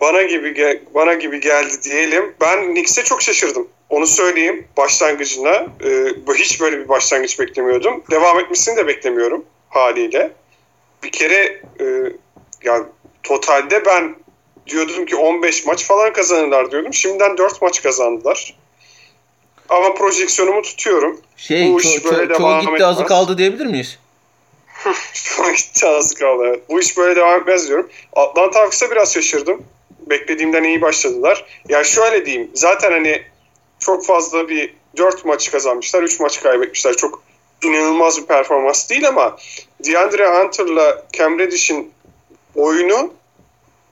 Bana gibi gel- bana gibi geldi diyelim. Ben Knicks'e çok şaşırdım. Onu söyleyeyim başlangıcına. Ee, bu- hiç böyle bir başlangıç beklemiyordum. Devam etmesini de beklemiyorum haliyle. Bir kere e, yani totalde ben diyordum ki 15 maç falan kazanırlar diyordum. Şimdiden 4 maç kazandılar. Ama projeksiyonumu tutuyorum. Şey Bu iş ço- ço- böyle çoğu devam gitti azı kaldı diyebilir miyiz? An gitti az kaldı. evet. Bu iş böyle devam etmez diyorum. Atlanta Hawks'a biraz şaşırdım. Beklediğimden iyi başladılar. Ya şöyle diyeyim. Zaten hani çok fazla bir 4 maç kazanmışlar. 3 maç kaybetmişler. Çok inanılmaz bir performans değil ama DeAndre Hunter'la Cam Reddish'in oyunu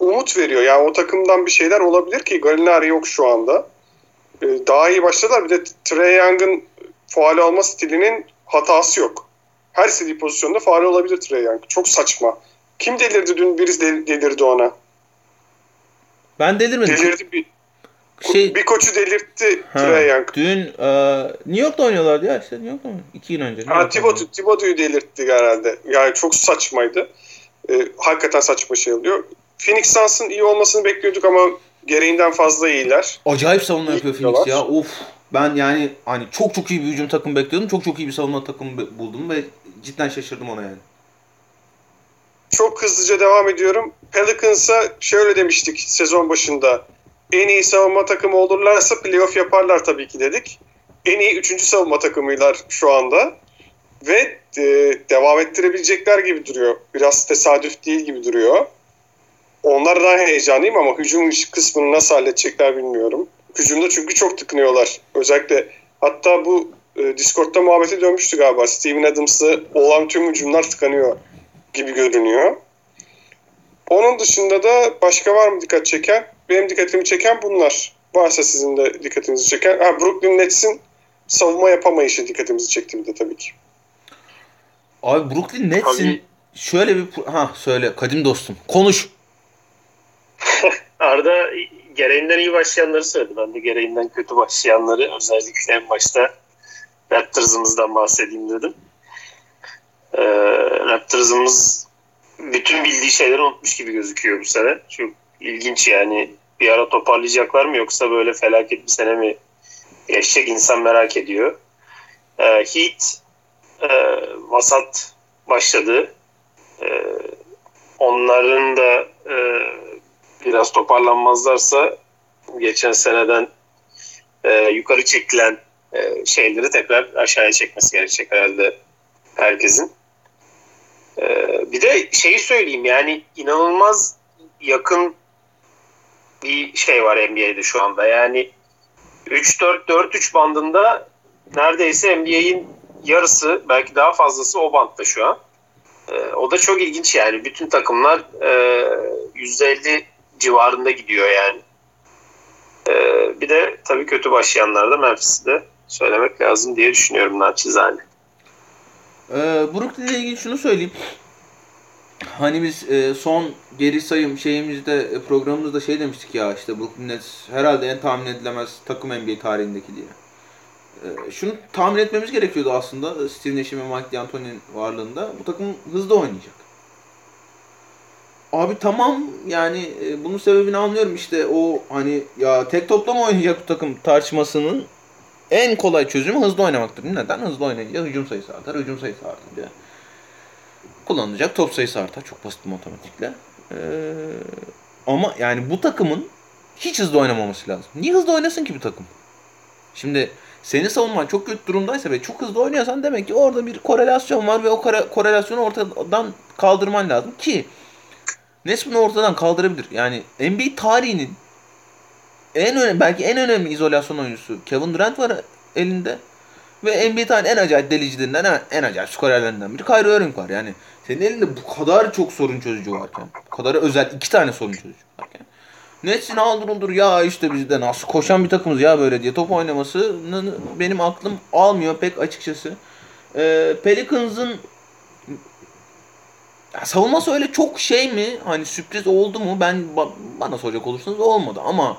umut veriyor. Yani o takımdan bir şeyler olabilir ki Gallinari yok şu anda. Ee, Daha iyi başladılar. Bir de Trey Young'ın faal alma stilinin hatası yok. Her istediği pozisyonda faal olabilir Trey Young. Çok saçma. Kim delirdi dün birisi del- delirdi ona. Ben delirmedim. Delirdi bir, Şey, bir koçu delirtti Trey Young. dün e, New York'ta oynuyorlardı ya işte New York'ta mı? İki gün önce. Ha, Thibodeau, Thibodeau'yu delirtti herhalde. Yani çok saçmaydı. Ee, hakikaten saçma şey oluyor. Phoenix Suns'ın iyi olmasını bekliyorduk ama gereğinden fazla iyiler. Acayip savunma İyi yapıyor Phoenix ya. Of. Ben yani hani çok çok iyi bir hücum takım bekliyordum. Çok çok iyi bir savunma takımı buldum ve cidden şaşırdım ona yani. Çok hızlıca devam ediyorum. Pelicans'a şöyle demiştik sezon başında. En iyi savunma takımı olurlarsa playoff yaparlar tabii ki dedik. En iyi üçüncü savunma takımıylar şu anda. Ve e, devam ettirebilecekler gibi duruyor. Biraz tesadüf değil gibi duruyor. Onlardan heyecanlıyım ama hücum kısmını nasıl halledecekler bilmiyorum. Hücumda çünkü çok tıkınıyorlar. Özellikle hatta bu e, Discord'da muhabbete dönmüştü galiba. Steven Adams'ı olan tüm hücumlar tıkanıyor gibi görünüyor. Onun dışında da başka var mı dikkat çeken? Benim dikkatimi çeken bunlar. Varsa sizin de dikkatinizi çeken. Ha, Brooklyn Nets'in savunma yapamayışı dikkatimizi çekti bir de tabii ki. Abi Brooklyn Nets'in Tabii. şöyle bir ha söyle kadim dostum. Konuş. Arda gereğinden iyi başlayanları söyledi. Ben de gereğinden kötü başlayanları özellikle en başta Raptors'ımızdan bahsedeyim dedim. Ee, Raptors'ımız bütün bildiği şeyleri unutmuş gibi gözüküyor bu sene. Çok ilginç yani. Bir ara toparlayacaklar mı yoksa böyle felaket bir sene mi yaşayacak insan merak ediyor. Ee, Heat e, vasat başladı. Ee, onların da e, biraz toparlanmazlarsa geçen seneden e, yukarı çekilen e, şeyleri tekrar aşağıya çekmesi gerekecek herhalde herkesin. E, bir de şeyi söyleyeyim yani inanılmaz yakın bir şey var NBA'de şu anda. Yani 3-4-4-3 bandında neredeyse NBA'in yarısı belki daha fazlası o bantta şu an. E, o da çok ilginç yani. Bütün takımlar e, %50 civarında gidiyor yani. Ee, bir de tabii kötü başlayanlar da Memphis'i de söylemek lazım diye düşünüyorum naçizane. Ee, Brooklyn ile ilgili şunu söyleyeyim. Hani biz e, son geri sayım şeyimizde e, programımızda şey demiştik ya işte Brooklyn Nets herhalde en tahmin edilemez takım NBA tarihindeki diye. E, şunu tahmin etmemiz gerekiyordu aslında Steve Nash'in ve Mike D'Antoni'nin varlığında. Bu takım hızlı oynayacak. Abi tamam yani e, bunun sebebini anlıyorum işte o hani ya tek topla oynayacak bu takım tartışmasının en kolay çözümü hızlı oynamaktır. Neden? Hızlı oynayınca hücum sayısı artar. Hücum sayısı artınca kullanılacak top sayısı artar. Çok basit bir matematikle. Ee, ama yani bu takımın hiç hızlı oynamaması lazım. Niye hızlı oynasın ki bu takım? Şimdi senin savunman çok kötü durumdaysa ve çok hızlı oynuyorsan demek ki orada bir korelasyon var ve o kore- korelasyonu ortadan kaldırman lazım ki bunu ortadan kaldırabilir. Yani NBA tarihinin en önemli, belki en önemli izolasyon oyuncusu Kevin Durant var elinde. Ve NBA tarihinin en acayip delicilerinden, en, en acayip skorerlerinden biri Kyrie Irving var. Yani senin elinde bu kadar çok sorun çözücü varken, bu kadar özel iki tane sorun çözücü varken. Nets'in aldır uldur ya işte biz de nasıl koşan bir takımız ya böyle diye top oynamasını benim aklım almıyor pek açıkçası. Ee, Pelicans'ın savunması öyle çok şey mi? Hani sürpriz oldu mu? Ben ba- bana soracak olursanız olmadı ama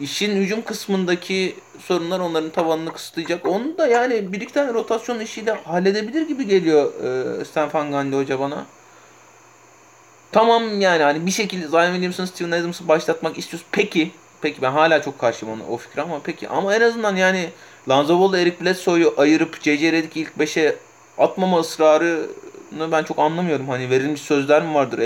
işin hücum kısmındaki sorunlar onların tavanını kısıtlayacak. Onu da yani bir iki tane rotasyon işiyle halledebilir gibi geliyor e, Stan Van hoca bana. Tamam yani hani bir şekilde Zion Williamson, Steven Adams'ı başlatmak istiyoruz. Peki. Peki ben hala çok karşıyım ona, o fikre ama peki. Ama en azından yani Lonzo Ball'la Eric Bledsoe'yu ayırıp J.J. Redick'i ilk 5'e atmama ısrarını ben çok anlamıyorum. Hani verilmiş sözler mi vardır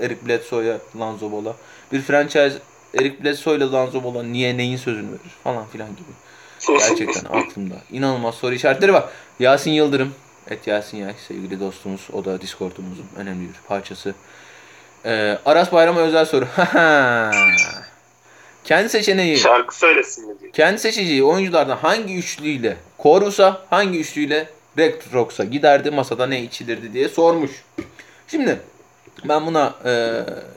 Eric Bledsoe'ya, Lonzo Ball'a? Bir franchise Eric Bledsoe ile Lonzo Ball'a niye neyin sözünü verir falan filan gibi. Gerçekten aklımda. İnanılmaz soru işaretleri var. Yasin Yıldırım. Et Yasin Yay sevgili dostumuz. O da Discord'umuzun önemli bir parçası. Ee, Aras Bayram'a özel soru. Kendi seçeneği, Şarkı söylesin mi diyor. kendi seçeceği oyunculardan hangi üçlüyle Korus'a, hangi üçlüyle Retrox'a giderdi, masada ne içilirdi diye sormuş. Şimdi ben buna e,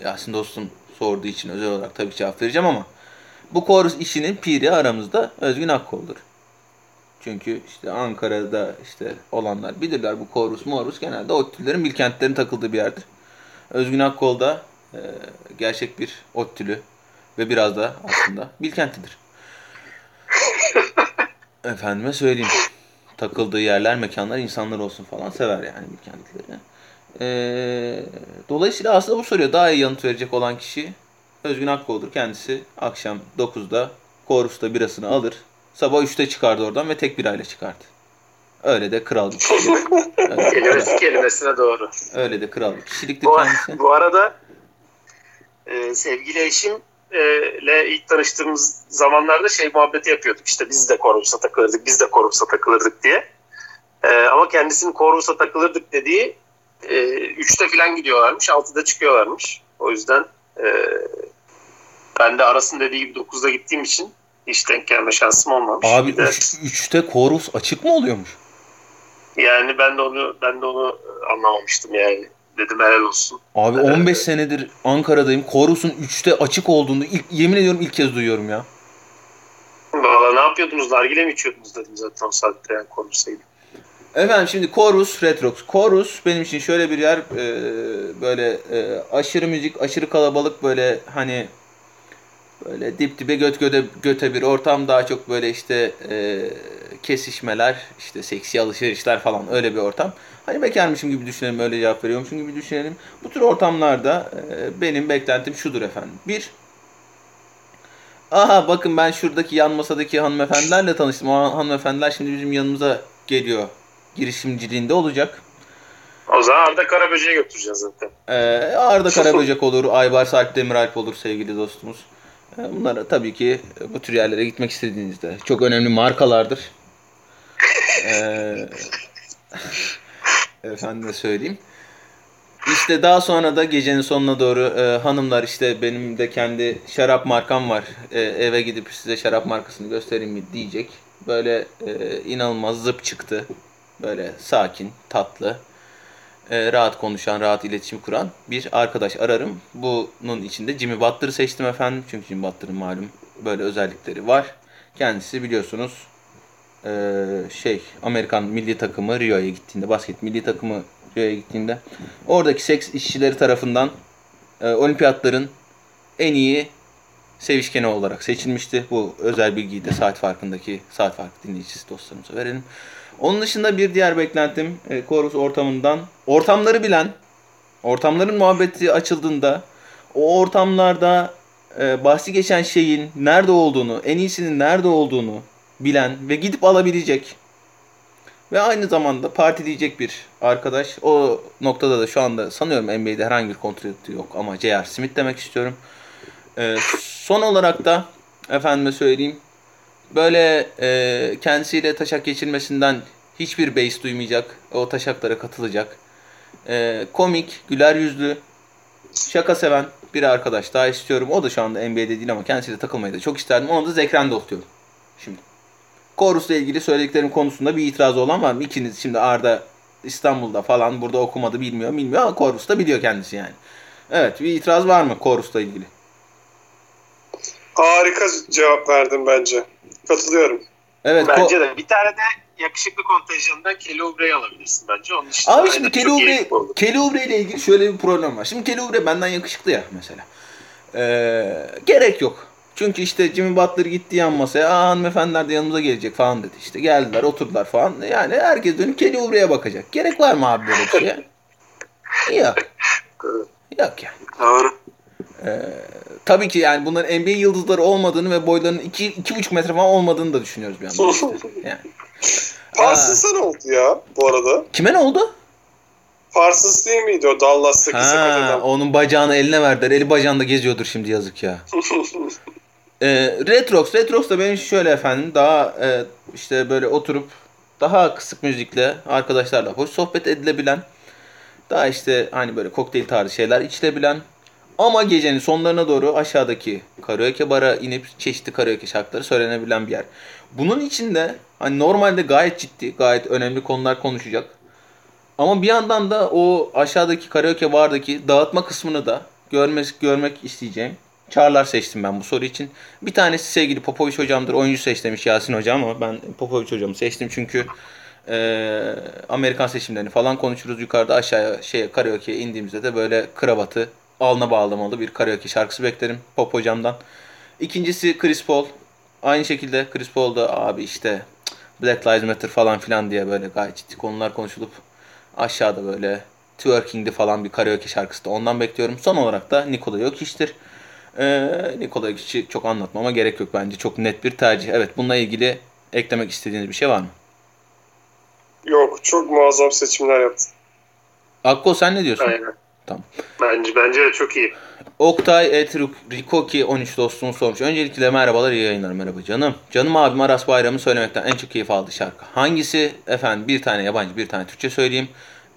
Yasin dostum sorduğu için özel olarak tabii cevap vereceğim ama bu Korus işinin piri aramızda Özgün Akkol'dur. Çünkü işte Ankara'da işte olanlar bilirler bu Korus, Morus genelde ODTÜ'lerin Bilkentlerin takıldığı bir yerdir. Özgün Akkol da e, gerçek bir ODTÜ'lü ve biraz da aslında Bilkentlidir. Efendime söyleyeyim. Takıldığı yerler, mekanlar, insanlar olsun falan sever yani Bilkentlileri. Ee, dolayısıyla aslında bu soruya daha iyi yanıt verecek olan kişi Özgün Akkol'dur. Kendisi akşam 9'da Korus'ta birasını alır. Sabah 3'te çıkardı oradan ve tek birayla çıkardı. Öyle de kral bir kişilik. Kral, kelimesine doğru. öyle de kral bir kişiliktir Bu, kendisi. bu arada e, sevgili eşim e, ile ilk tanıştığımız zamanlarda şey muhabbeti yapıyorduk. İşte biz de Korvus'a takılırdık, biz de Korvus'a takılırdık diye. E, ama kendisinin Korvus'a takılırdık dediği e, 3'te falan gidiyorlarmış, 6'da çıkıyorlarmış. O yüzden e, ben de arasın dediği gibi 9'da gittiğim için hiç denk gelme şansım olmamış. Abi Bir de- 3'te Korus açık mı oluyormuş? yani ben de onu ben de onu anlamamıştım yani. Dedim helal olsun. Abi 15 senedir Ankara'dayım. Korus'un 3'te açık olduğunu ilk, yemin ediyorum ilk kez duyuyorum ya. Valla ne yapıyordunuz? Nargile mi içiyordunuz dedim zaten o saatte yani konuşsaydım. Efendim şimdi Chorus Retrox. Chorus benim için şöyle bir yer e, böyle e, aşırı müzik, aşırı kalabalık böyle hani böyle dip dibe göt göte, göte bir ortam daha çok böyle işte e, kesişmeler, işte seksi alışverişler falan öyle bir ortam. Hani bekarmışım gibi düşünelim öyle cevap veriyormuşum gibi düşünelim. Bu tür ortamlarda e, benim beklentim şudur efendim. Bir, aha bakın ben şuradaki yan masadaki hanımefendilerle tanıştım. O hanımefendiler şimdi bizim yanımıza geliyor girişimciliğinde olacak. O zaman Arda Karaböcek'e götüreceğiz zaten. Ee, Arda Karaböcek olur, Aybars Alp Demiralp olur sevgili dostumuz. Ee, bunlara tabii ki bu tür yerlere gitmek istediğinizde çok önemli markalardır. Ee, efendime söyleyeyim. İşte daha sonra da gecenin sonuna doğru e, hanımlar işte benim de kendi şarap markam var. E, eve gidip size şarap markasını göstereyim mi diyecek. Böyle e, inanılmaz zıp çıktı. Böyle sakin, tatlı e, rahat konuşan, rahat iletişim kuran bir arkadaş ararım. Bunun içinde Jimmy Butler'ı seçtim efendim. Çünkü Jimmy Butler'ın malum böyle özellikleri var. Kendisi biliyorsunuz e, şey Amerikan milli takımı Rio'ya gittiğinde, basket milli takımı Rio'ya gittiğinde oradaki seks işçileri tarafından e, olimpiyatların en iyi sevişkeni olarak seçilmişti. Bu özel bilgiyi de saat farkındaki saat farkı dinleyicisi dostlarımıza verelim. Onun dışında bir diğer beklentim e, Chorus ortamından ortamları bilen, ortamların muhabbeti açıldığında o ortamlarda e, bahsi geçen şeyin nerede olduğunu, en iyisinin nerede olduğunu bilen ve gidip alabilecek ve aynı zamanda partileyecek bir arkadaş. O noktada da şu anda sanıyorum NBA'de herhangi bir kontratı yok ama J.R. Smith demek istiyorum. E, son olarak da efendime söyleyeyim böyle e, kendisiyle taşak geçirmesinden hiçbir beis duymayacak. O taşaklara katılacak. E, komik, güler yüzlü, şaka seven bir arkadaş daha istiyorum. O da şu anda NBA'de değil ama kendisiyle takılmayı da çok isterdim. Onu da Zekren'de istiyorum. Şimdi. Chorus'la ilgili söylediklerim konusunda bir itirazı olan var mı? İkiniz şimdi Arda İstanbul'da falan burada okumadı bilmiyor bilmiyor ama Chorus'ta biliyor kendisi yani. Evet bir itiraz var mı Chorus'la ilgili? Harika cevap verdim bence. Katılıyorum. Evet. Bence de. Bir tane de yakışıklı kontenjanından Kelly alabilirsin bence. Onun dışında Abi şimdi. Kelly Oubre ile ilgili şöyle bir problem var. Şimdi Kelly Oubre benden yakışıklı ya mesela. Ee, gerek yok. Çünkü işte Jimmy Butler gitti yan masaya. Aa hanımefendiler de yanımıza gelecek falan dedi. İşte geldiler oturdular falan. Yani herkes dönüp Kelly Oubre'ye bakacak. Gerek var mı abi böyle bir şeye? Yok. Yok yani. Doğru. Tabii ki yani bunların NBA yıldızları olmadığını ve boylarının 2 2,5 metre falan olmadığını da düşünüyoruz bir yandan işte. Yani. Parsons'a ne oldu ya bu arada? Kime ne oldu? Parsons değil miydi o Dallas'taki Ha, sakatadan? onun bacağını eline verdiler. Eli bacağında geziyordur şimdi yazık ya. Ee, Retrox, Retrox da benim şöyle efendim daha e, işte böyle oturup daha kısık müzikle arkadaşlarla hoş sohbet edilebilen daha işte hani böyle kokteyl tarzı şeyler içilebilen ama gecenin sonlarına doğru aşağıdaki karaoke bara inip çeşitli karaoke şarkıları söylenebilen bir yer. Bunun içinde hani normalde gayet ciddi, gayet önemli konular konuşacak. Ama bir yandan da o aşağıdaki karaoke bardaki dağıtma kısmını da görmek, görmek isteyeceğim. Çağrılar seçtim ben bu soru için. Bir tanesi sevgili Popoviç hocamdır. Oyuncu seç demiş Yasin hocam ama ben Popoviç hocamı seçtim çünkü eee, Amerikan seçimlerini falan konuşuruz. Yukarıda aşağıya şeye karaoke'ye indiğimizde de böyle kravatı alnına bağlamalı bir karaoke şarkısı beklerim Pop hocamdan. İkincisi Chris Paul. Aynı şekilde Chris Paul da abi işte Black Lives Matter falan filan diye böyle gayet ciddi konular konuşulup aşağıda böyle twerking'de falan bir karaoke şarkısı da ondan bekliyorum. Son olarak da Nikola Jokic'tir. Ee, Nikola Jokic'i çok anlatmama gerek yok bence. Çok net bir tercih. Evet bununla ilgili eklemek istediğiniz bir şey var mı? Yok çok muazzam seçimler yaptı. Akko sen ne diyorsun? Aynen. Tamam. Bence, bence de çok iyi. Oktay et Rikoki 13 dostum sormuş. Öncelikle merhabalar iyi yayınlar merhaba canım. Canım abim Aras Bayram'ı söylemekten en çok keyif aldığı şarkı. Hangisi? Efendim bir tane yabancı bir tane Türkçe söyleyeyim.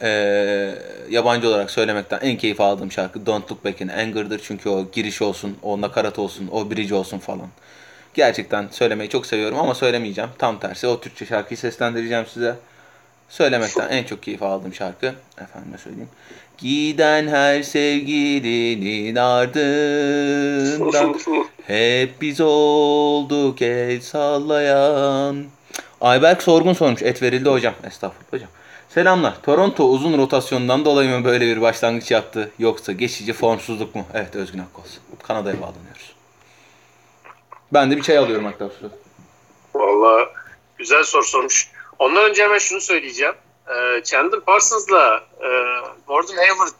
Ee, yabancı olarak söylemekten en keyif aldığım şarkı Don't Look Back in Anger'dır. Çünkü o giriş olsun, o nakarat olsun, o bridge olsun falan. Gerçekten söylemeyi çok seviyorum ama söylemeyeceğim. Tam tersi o Türkçe şarkıyı seslendireceğim size. Söylemekten en çok keyif aldığım şarkı. Efendime söyleyeyim. Giden her sevgilinin ardından hep biz olduk el sallayan. Ayberk Sorgun sormuş. Et verildi hocam. Estağfurullah hocam. Selamlar. Toronto uzun rotasyondan dolayı mı böyle bir başlangıç yaptı? Yoksa geçici formsuzluk mu? Evet Özgün Akkoz. Kanada'ya bağlanıyoruz. Ben de bir çay alıyorum hatta. Valla güzel soru sormuş. Ondan önce hemen şunu söyleyeceğim. Ee, Chandler Parsons'la e, Gordon Hayward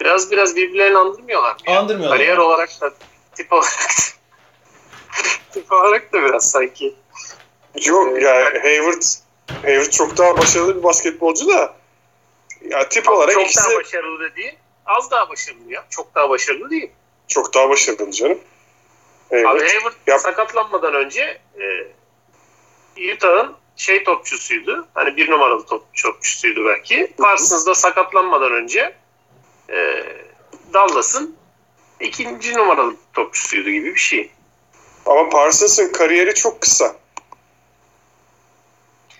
biraz biraz birbirlerini andırmıyorlar. mı ya? Andırmıyorlar. Kariyer olarak da tip olarak da, tip olarak da biraz sanki. Yok ya Hayward Hayward çok daha başarılı bir basketbolcu da ya tip olarak çok ikisi daha başarılı da değil. Az daha başarılı ya. Çok daha başarılı değil. çok daha başarılı canım. Abi Hayward. Hayward Yap. sakatlanmadan önce e, Utah'ın şey topçusuydu. Hani bir numaralı top, topçusuydu belki. Parsons da sakatlanmadan önce e, Dallas'ın ikinci numaralı topçusuydu gibi bir şey. Ama Parsons'ın kariyeri çok kısa.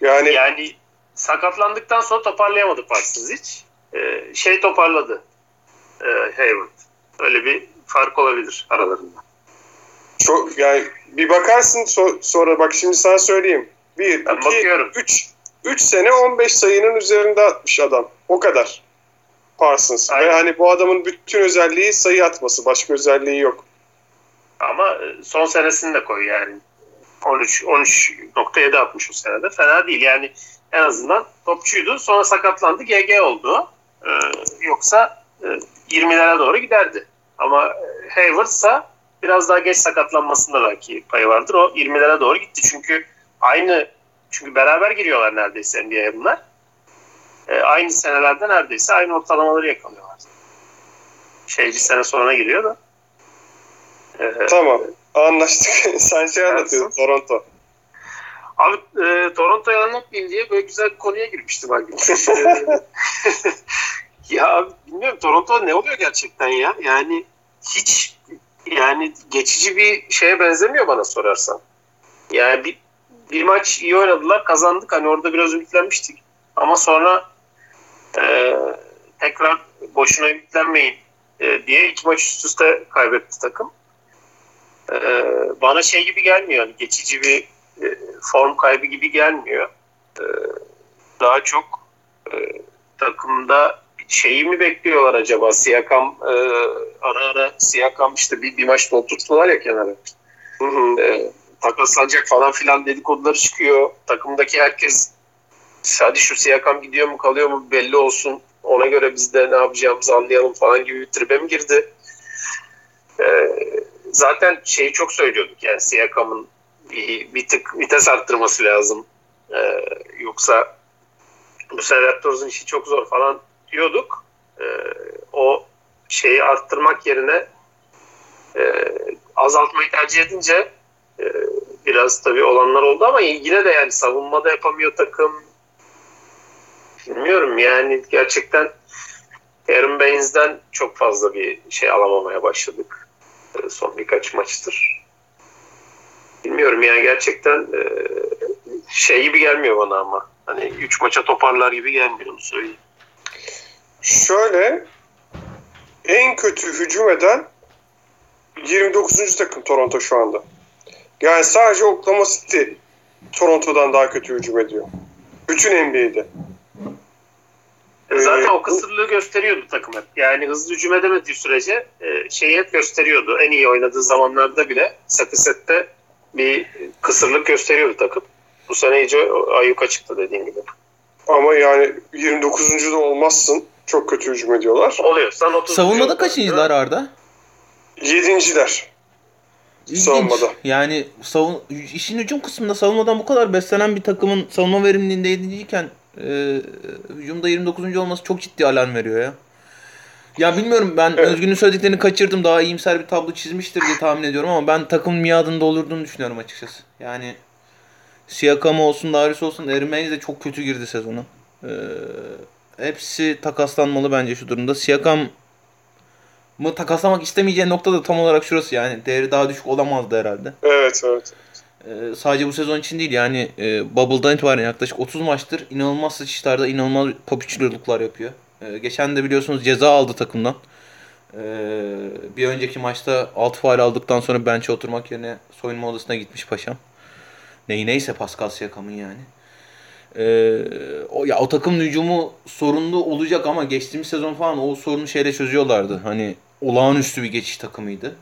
Yani Yani sakatlandıktan sonra toparlayamadı Parsons hiç. E, şey toparladı e, Hayward. Öyle bir fark olabilir aralarında. çok yani bir bakarsın so- sonra bak şimdi sana söyleyeyim. 1 Ben 2 bakıyorum. 3 3 sene 15 sayının üzerinde atmış adam. O kadar. Parsons. Aynen. Ve hani bu adamın bütün özelliği sayı atması. Başka özelliği yok. Ama e, son senesini de koy yani. 13 13.7 atmış o senede. Fena değil yani en azından topçuydu. Sonra sakatlandı. GG oldu. Ee, yoksa e, 20'lere doğru giderdi. Ama e, Hayward'sa biraz daha geç sakatlanmasında belki payı vardır. O 20'lere doğru gitti. Çünkü aynı çünkü beraber giriyorlar neredeyse NBA'ye bunlar. Ee, aynı senelerde neredeyse aynı ortalamaları yakalıyorlar. Şey bir sene sonra giriyor da. Ee, Tamam. Anlaştık. Sen şey anlatıyordun Toronto. Abi e, Toronto'yu anlatmayayım diye böyle güzel bir konuya girmiştim abi. ya bilmiyorum Toronto ne oluyor gerçekten ya? Yani hiç yani geçici bir şeye benzemiyor bana sorarsan. Yani bir, bir maç iyi oynadılar kazandık hani orada biraz ümitlenmiştik. Ama sonra e, tekrar boşuna ümitlenmeyin e, diye iki maç üst üste kaybetti takım. E, bana şey gibi gelmiyor hani geçici bir e, form kaybı gibi gelmiyor. e, daha çok e, takımda şeyi mi bekliyorlar acaba? Siyakam e, ara ara Siyakam işte bir, bir maçta oturttular ya kenara. Hı hı. E, takaslanacak falan filan dedikoduları çıkıyor. Takımdaki herkes hadi şu Siyakam gidiyor mu kalıyor mu belli olsun. Ona göre biz de ne yapacağımızı anlayalım falan gibi bir tribe mi girdi? E, zaten şeyi çok söylüyorduk yani Siyakam'ın bir, bir tık vites arttırması lazım. E, yoksa bu sene Raptors'un işi çok zor falan diyorduk. E, o şeyi arttırmak yerine e, azaltmayı tercih edince biraz tabii olanlar oldu ama yine de yani savunmada yapamıyor takım. Bilmiyorum yani gerçekten Aaron Baines'den çok fazla bir şey alamamaya başladık. E, son birkaç maçtır. Bilmiyorum yani gerçekten e, şey gibi gelmiyor bana ama. Hani 3 maça toparlar gibi gelmiyor onu söyleyeyim. Şöyle en kötü hücum eden 29. takım Toronto şu anda. Yani sadece Oklahoma City Toronto'dan daha kötü hücum ediyor. Bütün NBA'de. E, Zaten o kısırlığı gösteriyordu takım hep. Yani hızlı hücum edemediği sürece e, şeyi hep gösteriyordu. En iyi oynadığı zamanlarda bile sete sette bir kısırlık gösteriyordu takım. Bu sene iyice ayyuka çıktı dediğin gibi. Ama yani 29. da olmazsın. Çok kötü hücum ediyorlar. Oluyorsan 30. Savunmada kaçıncılar Arda? Yedinciler. İlginç. Savunmada. Yani savun, işin hücum kısmında savunmadan bu kadar beslenen bir takımın savunma verimliliğinde 7. e, hücumda 29. olması çok ciddi alarm veriyor ya. Ya bilmiyorum ben Evet. Özgün'ün söylediklerini kaçırdım. Daha iyimser bir tablo çizmiştir diye tahmin ediyorum ama ben takımın miadında olurduğunu düşünüyorum açıkçası. Yani Siakam olsun, Darius olsun, Ermeni de çok kötü girdi sezona. Ee, hepsi takaslanmalı bence şu durumda. Siakam mı takaslamak istemeyeceği nokta da tam olarak şurası yani. Değeri daha düşük olamazdı herhalde. Evet evet. Ee, sadece bu sezon için değil yani e, Bubble'dan itibaren yaklaşık 30 maçtır inanılmaz sıçışlarda inanılmaz popülerlikler yapıyor. Ee, geçen de biliyorsunuz ceza aldı takımdan. Ee, bir önceki maçta 6 faal aldıktan sonra bench'e oturmak yerine soyunma odasına gitmiş paşam. Neyi neyse Pascal Siakam'ın yani. Ee, o ya o takımın hücumu sorunlu olacak ama geçtiğimiz sezon falan o sorunu şeyle çözüyorlardı. Hani olağanüstü bir geçiş takımıydı.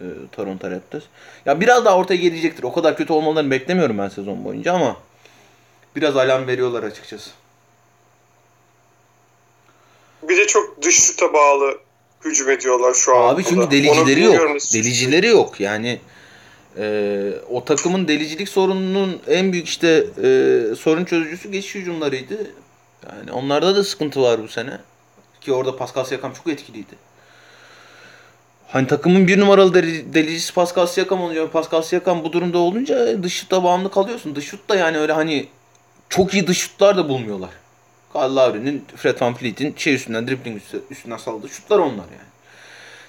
e, Toronto Raptors. Ya biraz daha ortaya gelecektir. O kadar kötü olmalarını beklemiyorum ben sezon boyunca ama biraz alarm veriyorlar açıkçası. Bir de çok dış şuta bağlı hücum ediyorlar şu an. Abi çünkü delicileri yok. Delicileri yok. Yani e, o takımın delicilik sorununun en büyük işte e, sorun çözücüsü geçiş hücumlarıydı. Yani onlarda da sıkıntı var bu sene. Ki orada Pascal Siakam çok etkiliydi. Hani takımın bir numaralı deli- delicisi Pascal Siakam olunca Pascal Siakam bu durumda olunca dış şuta bağımlı kalıyorsun. Dış şut da yani öyle hani çok iyi dış şutlar da bulmuyorlar. Kyle Lowry'nin, Fred VanVleet'in şey üstünden, dribbling üstü- üstünden salladığı şutlar onlar yani.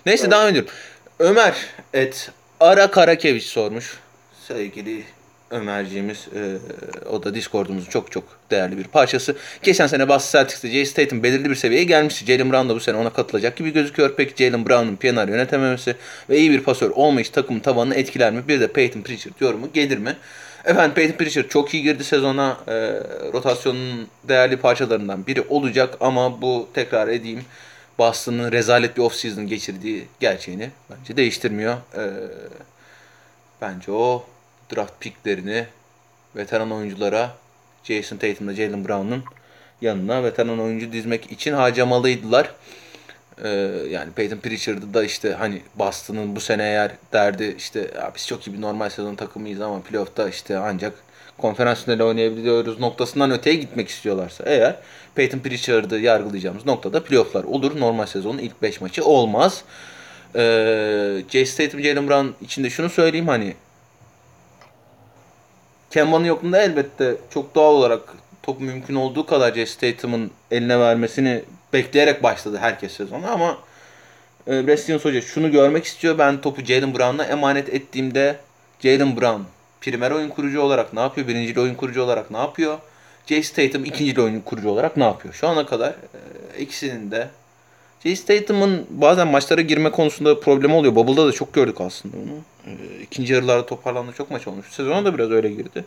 Neyse Evet. devam ediyorum. Ömer et Ara Karakeviç sormuş. Sevgili Ömerciğimiz e, o da Discord'umuzun çok çok değerli bir parçası. Geçen sene Boston Celtics'te Jay Statham belirli bir seviyeye gelmişti. Jalen Brown da bu sene ona katılacak gibi gözüküyor. Peki Jalen Brown'un piyanarı yönetememesi ve iyi bir pasör olmayış takımın tavanını etkiler mi? Bir de Peyton Pritchard yorumu gelir mi? Efendim Peyton Pritchard çok iyi girdi sezona. E, rotasyonun değerli parçalarından biri olacak ama bu tekrar edeyim. Boston'ın rezalet bir off-season geçirdiği gerçeğini bence değiştirmiyor. Ee, bence o draft picklerini veteran oyunculara Jason Tatum'la Jalen Brown'un yanına veteran oyuncu dizmek için harcamalıydılar. Ee, yani Peyton Pritchard'ı da işte hani Boston'ın bu sene eğer derdi işte ya biz çok iyi bir normal sezon takımıyız ama playoff'ta işte ancak konferans finali oynayabiliyoruz noktasından öteye gitmek istiyorlarsa eğer Peyton Pritchard'ı yargılayacağımız noktada playoff'lar olur. Normal sezonun ilk 5 maçı olmaz. Ee, Jason Tatum, Jalen Brown için de şunu söyleyeyim hani Kemba'nın yokluğunda elbette çok doğal olarak topu mümkün olduğu kadar Jason Tatum'un eline vermesini bekleyerek başladı herkes sezonu ama e, Brad Hoca şunu görmek istiyor. Ben topu Jalen Brown'a emanet ettiğimde Jalen Brown primer oyun kurucu olarak ne yapıyor? Birincili oyun kurucu olarak ne yapıyor? Jason Tatum ikincili oyun kurucu olarak ne yapıyor? Şu ana kadar e, ikisinin de Jason Tatum'un bazen maçlara girme konusunda problemi oluyor. Bubble'da da çok gördük aslında onu. E, ikinci yarılarda toparlandı çok maç olmuş. Sezona da biraz öyle girdi.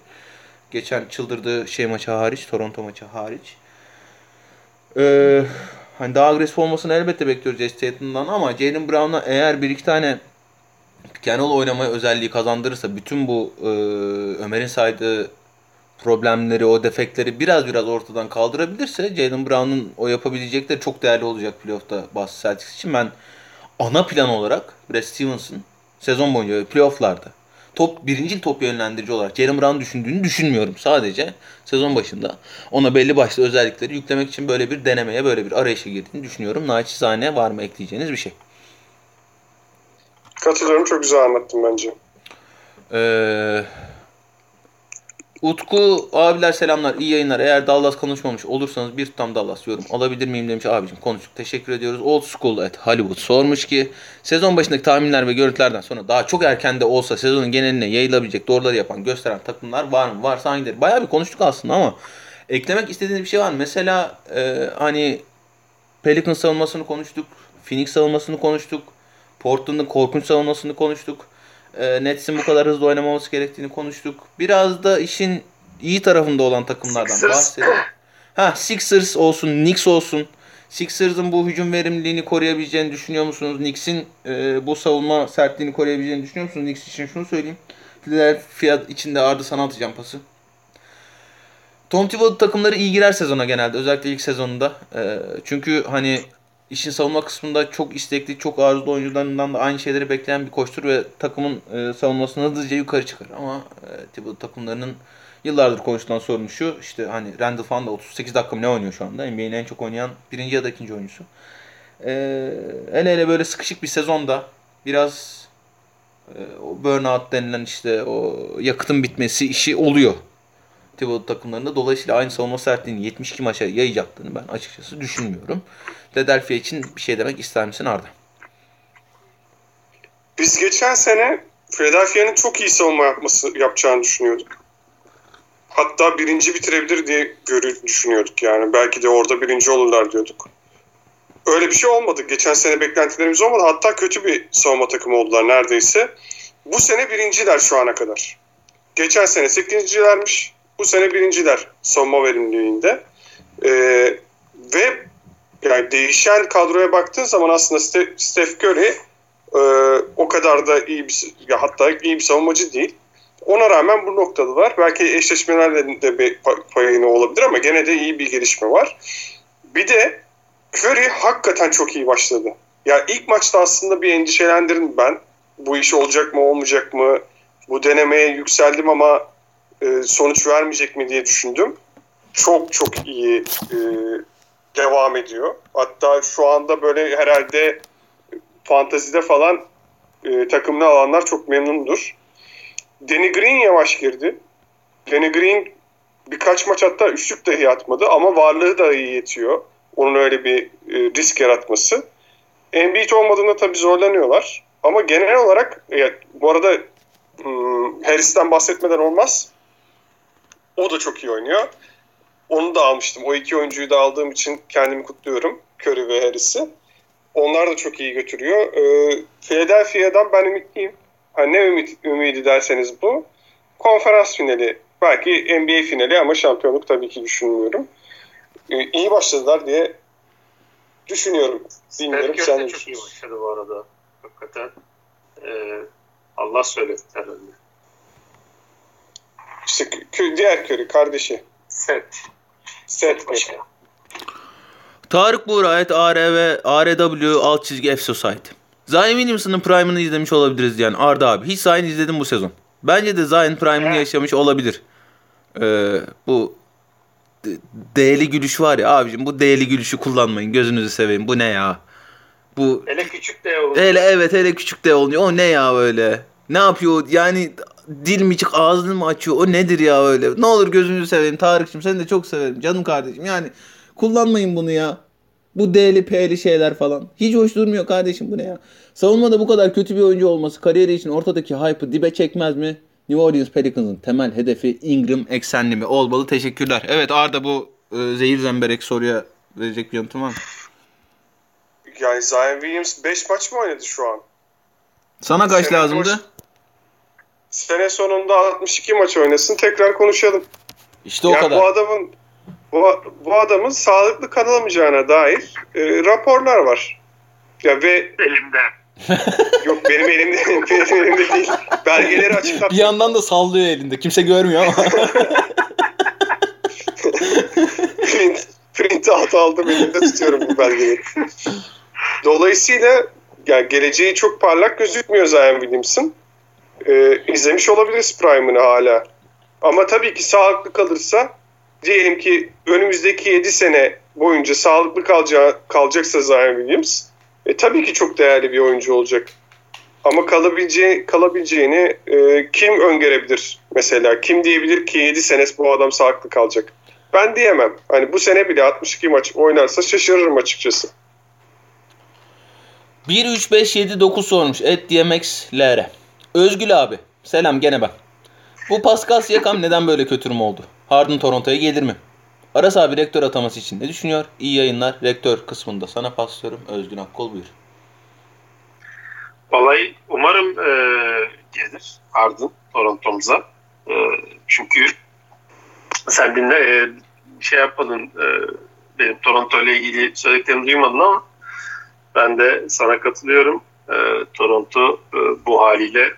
Geçen çıldırdığı şey maçı hariç, Toronto maçı hariç. Ee, hani daha agresif olmasını elbette bekliyoruz Jason Tatum'dan ama Jalen Brown'a eğer bir iki tane pick oynamaya özelliği kazandırırsa bütün bu e, Ömer'in saydığı problemleri, o defekleri biraz biraz ortadan kaldırabilirse Jalen Brown'un o yapabilecekleri çok değerli olacak playoff'ta Boston Celtics için. Ben ana plan olarak Brad Stevens'ın sezon boyunca playoff'larda top birinci top yönlendirici olarak Jalen Brown düşündüğünü düşünmüyorum. Sadece sezon başında ona belli başlı özellikleri yüklemek için böyle bir denemeye, böyle bir arayışa girdiğini düşünüyorum. Naçizane var mı ekleyeceğiniz bir şey? Katılıyorum. Çok güzel anlattın bence. Ee, Utku abiler selamlar iyi yayınlar. Eğer Dallas konuşmamış olursanız bir tutam Dallas yorum alabilir miyim demiş abicim konuştuk. Teşekkür ediyoruz. Old School at Hollywood sormuş ki sezon başındaki tahminler ve görüntülerden sonra daha çok erken de olsa sezonun geneline yayılabilecek doğruları yapan gösteren takımlar var mı? Varsa hangileri? Bayağı bir konuştuk aslında ama eklemek istediğiniz bir şey var mı? Mesela e, hani Pelicans savunmasını konuştuk. Phoenix savunmasını konuştuk. Portland'ın korkunç savunmasını konuştuk. E, Nets'in bu kadar hızlı oynamaması gerektiğini konuştuk. Biraz da işin iyi tarafında olan takımlardan Sixers. bahsedelim. Ha Sixers olsun, Knicks olsun. Sixers'ın bu hücum verimliliğini koruyabileceğini düşünüyor musunuz? Knicks'in e, bu savunma sertliğini koruyabileceğini düşünüyor musunuz? Knicks için şunu söyleyeyim. Philadelphia içinde Arda sana atacağım pası. Tom Thibodeau takımları iyi girer sezona genelde. Özellikle ilk sezonunda. E, çünkü hani işin savunma kısmında çok istekli, çok arzulu oyuncularından da aynı şeyleri bekleyen bir koçtur ve takımın e, savunmasını hızlıca yukarı çıkar. Ama e, Thibodeau takımlarının yıllardır konuşulan sorunu şu. İşte hani Randall falan da 38 dakika ne oynuyor şu anda? NBA'nin en çok oynayan birinci ya da ikinci oyuncusu. E, hele hele böyle sıkışık bir sezonda biraz e, o burnout denilen işte o yakıtın bitmesi işi oluyor. Thibodeau takımlarında. Dolayısıyla aynı savunma sertliğini 72 maça yayacaktığını ben açıkçası düşünmüyorum. Philadelphia için bir şey demek ister misin Arda? Biz geçen sene Philadelphia'nın çok iyi savunma yapması yapacağını düşünüyorduk. Hatta birinci bitirebilir diye görü düşünüyorduk yani. Belki de orada birinci olurlar diyorduk. Öyle bir şey olmadı. Geçen sene beklentilerimiz olmadı. Hatta kötü bir savunma takımı oldular neredeyse. Bu sene birinciler şu ana kadar. Geçen sene sekizincilermiş. Bu sene birinciler savunma verimliliğinde. Ee, ve yani değişen kadroya baktığın zaman aslında Steph Curry e, o kadar da iyi bir ya hatta iyi bir savunmacı değil. Ona rağmen bu noktadılar. Belki eşleşmelerle de bir payını olabilir ama gene de iyi bir gelişme var. Bir de Curry hakikaten çok iyi başladı. Ya ilk maçta aslında bir endişelendirdim ben. Bu iş olacak mı olmayacak mı? Bu denemeye yükseldim ama e, sonuç vermeyecek mi diye düşündüm. Çok çok iyi e, devam ediyor. Hatta şu anda böyle herhalde fantazide falan e, takımını alanlar çok memnundur. Danny Green yavaş girdi. Danny Green birkaç maç hatta üçlük dahi atmadı ama varlığı da iyi yetiyor. Onun öyle bir e, risk yaratması. Embiid olmadığında tabii zorlanıyorlar. Ama genel olarak e, bu arada hmm, Harris'ten bahsetmeden olmaz. O da çok iyi oynuyor. Onu da almıştım. O iki oyuncuyu da aldığım için kendimi kutluyorum. Curry ve Harris'i. Onlar da çok iyi götürüyor. Ee, Philadelphia'dan ben ümitliyim. Ha, ne ümit, ümidi derseniz bu. Konferans finali. Belki NBA finali ama şampiyonluk tabii ki düşünmüyorum. Ee, iyi başladılar diye düşünüyorum. Bilmiyorum sen de çok iyi başladı bu arada. Hakikaten. Ee, Allah söyletti herhalde. İşte diğer Curry kardeşi. Set. Set başa. Tarık Buğra et ARV, ARW alt çizgi F Society. Zion Williamson'ın Prime'ını izlemiş olabiliriz yani Arda abi. Hiç Zion izledim bu sezon. Bence de Zion Prime'ını yaşamış olabilir. Ee, bu değerli gülüş var ya abicim bu değerli gülüşü kullanmayın gözünüzü seveyim bu ne ya bu hele küçük de oluyor hele evet hele küçük de oluyor o ne ya böyle ne yapıyor yani dil mi çık ağzını mı açıyor o nedir ya öyle ne olur gözünüzü seveyim Tarık'cığım seni de çok severim canım kardeşim yani kullanmayın bunu ya bu D'li P'li şeyler falan. Hiç hoş durmuyor kardeşim bu ne ya. Savunmada bu kadar kötü bir oyuncu olması kariyeri için ortadaki hype'ı dibe çekmez mi? New Orleans Pelicans'ın temel hedefi Ingram eksenli mi? Olmalı teşekkürler. Evet Arda bu e, zehir zemberek soruya verecek bir yanıtım var mı? Yani Zion Williams 5 maç mı oynadı şu an? Sana kaç lazımdı? Boş... Sene sonunda 62 maç oynasın tekrar konuşalım. İşte o yani kadar. Bu adamın bu, bu adamın sağlıklı kalamayacağına dair e, raporlar var. Ya ve Elimde. yok benim elimde benim elimde değil. Belgeleri açıklat. Bir yandan da sallıyor elinde. Kimse görmüyor ama. print, print out aldım elimde tutuyorum bu belgeleri. Dolayısıyla yani geleceği çok parlak gözükmüyor Zion Williamson. Ee, izlemiş olabiliriz Prime'ını hala. Ama tabii ki sağlıklı kalırsa diyelim ki önümüzdeki 7 sene boyunca sağlıklı kalacağı, kalacaksa Zion Williams e, tabii ki çok değerli bir oyuncu olacak. Ama kalabileceği, kalabileceğini e, kim öngörebilir mesela? Kim diyebilir ki 7 sene bu adam sağlıklı kalacak? Ben diyemem. Hani bu sene bile 62 maç oynarsa şaşırırım açıkçası. 1 3 5 7 9 sormuş. Et DMX. Özgül abi. Selam gene ben. Bu Pascal Siakam neden böyle kötürüm oldu? Harden Toronto'ya gelir mi? Aras abi rektör ataması için ne düşünüyor? İyi yayınlar. Rektör kısmında sana paslıyorum. Özgün Akkol buyur. Vallahi umarım e, gelir Harden Toronto'muza. E, çünkü sen dinle e, şey yapmadın e, benim Toronto ile ilgili söylediklerimi duymadın ama ben de sana katılıyorum. E, Toronto e, bu haliyle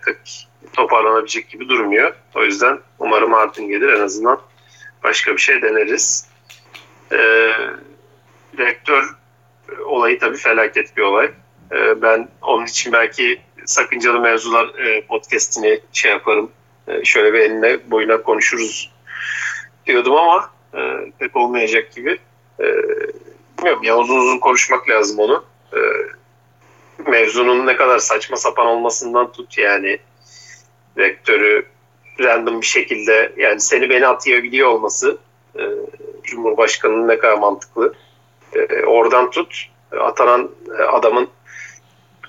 toparlanabilecek gibi durmuyor. O yüzden umarım Harden gelir en azından başka bir şey deneriz. E, rektör olayı tabii felaket bir olay. E, ben onun için belki sakıncalı mevzular e, podcast'ini şey yaparım. E, şöyle bir eline boyuna konuşuruz diyordum ama e, pek olmayacak gibi. E, bilmiyorum ya uzun uzun konuşmak lazım onu. Mevzunun ne kadar saçma sapan olmasından tut yani vektörü random bir şekilde yani seni beni atayabiliyor olması e, Cumhurbaşkanı'nın ne kadar mantıklı. E, oradan tut atanan adamın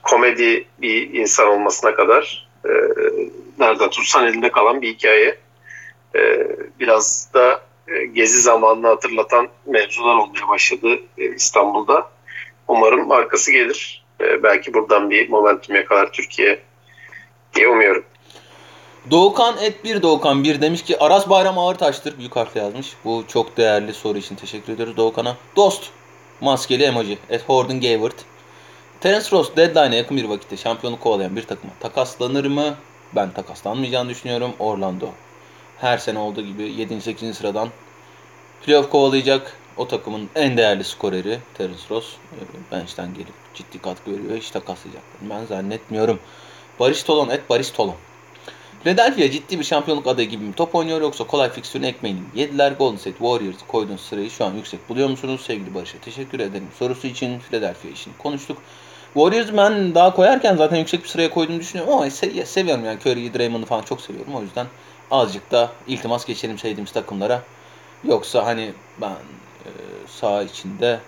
komedi bir insan olmasına kadar e, nerede tutsan elinde kalan bir hikaye. E, biraz da e, gezi zamanını hatırlatan mevzular olmaya başladı e, İstanbul'da. Umarım arkası gelir. E, belki buradan bir momentum yakalar Türkiye diye umuyorum. Doğukan et bir Doğukan bir demiş ki Aras Bayram ağır taştır. Büyük harfle yazmış. Bu çok değerli soru için teşekkür ediyoruz Doğukan'a. Dost. Maskeli emoji. Et Horden Gavert. Terence Ross deadline'e yakın bir vakitte şampiyonluk kovalayan bir takıma takaslanır mı? Ben takaslanmayacağını düşünüyorum. Orlando her sene olduğu gibi 7. 8. sıradan playoff kovalayacak. O takımın en değerli skoreri Terence Ross. Bench'ten gelip ciddi katkı veriyor. Hiç takaslayacaklarını ben zannetmiyorum. Barış Tolon et Barış Tolon. Philadelphia ciddi bir şampiyonluk adayı gibi mi top oynuyor yoksa kolay fiksürünü ekmeğini? Yediler Golden State Warriors koyduğunuz sırayı şu an yüksek buluyor musunuz? Sevgili Barış'a teşekkür ederim. Sorusu için Philadelphia için konuştuk. Warriors ben daha koyarken zaten yüksek bir sıraya koyduğumu düşünüyorum ama se- seviyorum yani Curry'i, Draymond'u falan çok seviyorum. O yüzden azıcık da iltimas geçelim sevdiğimiz takımlara. Yoksa hani ben e, saha içinde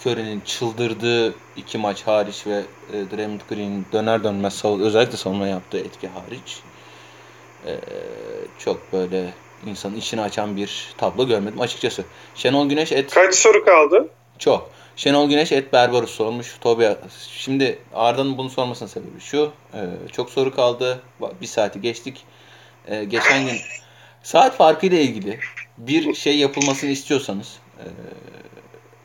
Curry'nin çıldırdığı iki maç hariç ve e, Draymond Green'in döner dönmez savun özellikle savunma yaptığı etki hariç e, çok böyle insanın içini açan bir tablo görmedim açıkçası. Şenol Güneş et Kaç soru kaldı? çok. Şenol Güneş et Berbarus sormuş. Tobi şimdi Arda'nın bunu sormasının sebebi şu. e, çok soru kaldı. Bir saati geçtik. E, geçen gün saat farkı ile ilgili bir şey yapılmasını istiyorsanız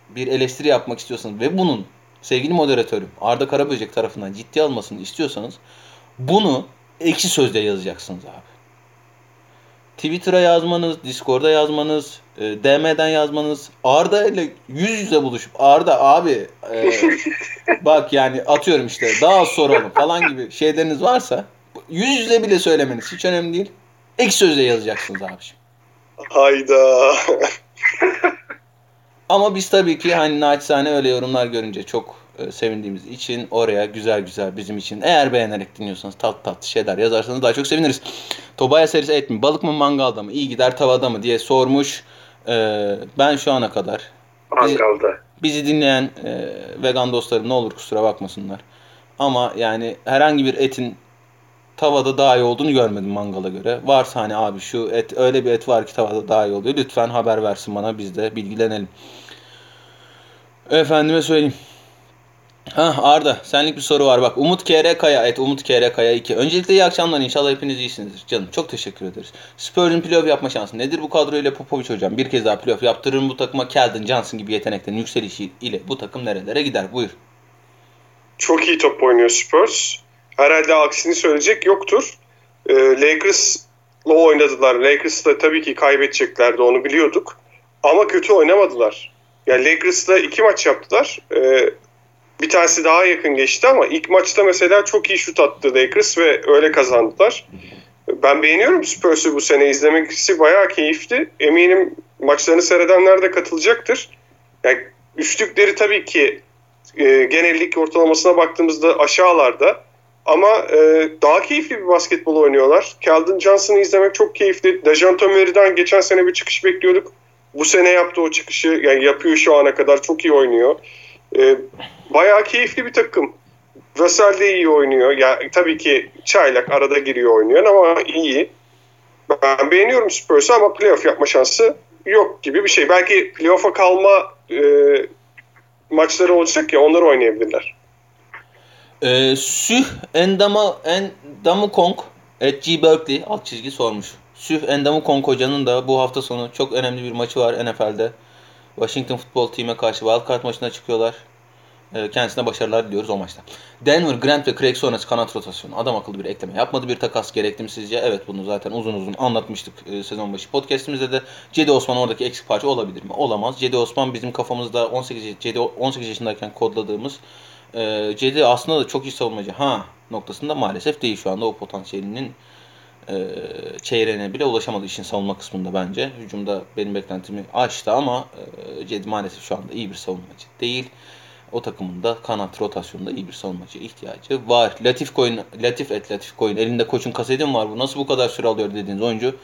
bir eleştiri yapmak istiyorsanız ve bunun sevgili moderatörüm Arda Karaböcek tarafından ciddi almasını istiyorsanız bunu ekşi sözde yazacaksınız abi. Twitter'a yazmanız, Discord'a yazmanız, e, DM'den yazmanız, Arda ile yüz yüze buluşup Arda abi e, bak yani atıyorum işte daha soralım falan gibi şeyleriniz varsa yüz yüze bile söylemeniz hiç önemli değil. Ek sözle yazacaksınız abiciğim. Hayda. Ama biz tabii ki hani naçizane öyle yorumlar görünce çok e, sevindiğimiz için oraya güzel güzel bizim için eğer beğenerek dinliyorsanız tat tat şeyler yazarsanız daha çok seviniriz. Tobaya serisi et mi? Balık mı mangalda mı? İyi gider tavada mı diye sormuş. Ee, ben şu ana kadar Mangalda. bizi dinleyen e, vegan dostlarım ne olur kusura bakmasınlar. Ama yani herhangi bir etin tavada daha iyi olduğunu görmedim mangala göre. Varsa hani abi şu et öyle bir et var ki tavada daha iyi oluyor. Lütfen haber versin bana biz de bilgilenelim. Efendime söyleyeyim. Ha Arda senlik bir soru var bak. Umut KR et Umut KR Kaya 2. Öncelikle iyi akşamlar inşallah hepiniz iyisinizdir. Canım çok teşekkür ederiz. Spurs'un playoff yapma şansı nedir bu kadroyla Popovic hocam? Bir kez daha playoff yaptırır mı bu takıma Keldon Johnson gibi yeteneklerin yükselişi ile bu takım nerelere gider? Buyur. Çok iyi top oynuyor Spurs. Herhalde aksini söyleyecek yoktur. Ee, Lakers'la oynadılar. Lakers'la tabii ki kaybedeceklerdi onu biliyorduk. Ama kötü oynamadılar. Yani Lakers'la iki maç yaptılar. Ee, bir tanesi daha yakın geçti ama ilk maçta mesela çok iyi şut attı Lakers ve öyle kazandılar. Ben beğeniyorum Spurs'u bu sene. izlemesi bayağı keyifli. Eminim maçlarını seyredenler de katılacaktır. Yani üçlükleri tabii ki e, genellik ortalamasına baktığımızda aşağılarda. Ama e, daha keyifli bir basketbol oynuyorlar. Keldon Johnson'ı izlemek çok keyifli. Dejan Murray'den geçen sene bir çıkış bekliyorduk. Bu sene yaptı o çıkışı. Yani yapıyor şu ana kadar. Çok iyi oynuyor. E, bayağı keyifli bir takım. Russell de iyi oynuyor. Yani tabii ki çaylak arada giriyor oynuyor ama iyi. Ben beğeniyorum Spurs'u ama playoff yapma şansı yok gibi bir şey. Belki playoff'a kalma e, maçları olacak ya onları oynayabilirler. Ee, Süh Endama Endamukong et G. Berkeley alt çizgi sormuş. Süh Endamukong hocanın da bu hafta sonu çok önemli bir maçı var NFL'de. Washington Football Team'e karşı wildcard maçına çıkıyorlar. Ee, kendisine başarılar diliyoruz o maçta. Denver, Grant ve Craig sonrası kanat rotasyonu. Adam akıllı bir ekleme yapmadı. Bir takas gerekti mi sizce? Evet bunu zaten uzun uzun anlatmıştık e, sezon başı podcastimizde de. Cedi Osman oradaki eksik parça olabilir mi? Olamaz. Cedi Osman bizim kafamızda 18, Cedi 18 yaşındayken kodladığımız e, Cedi aslında da çok iyi savunmacı. Ha noktasında maalesef değil şu anda o potansiyelinin e, çeyreğine bile ulaşamadı işin savunma kısmında bence. Hücumda benim beklentimi aştı ama e, Cedi maalesef şu anda iyi bir savunmacı değil. O takımın da kanat rotasyonunda iyi bir savunmacı ihtiyacı var. Latif Koyun, Latif et Latif Koyun. Elinde koçun kaseti mi var bu? Nasıl bu kadar süre alıyor dediğiniz oyuncu.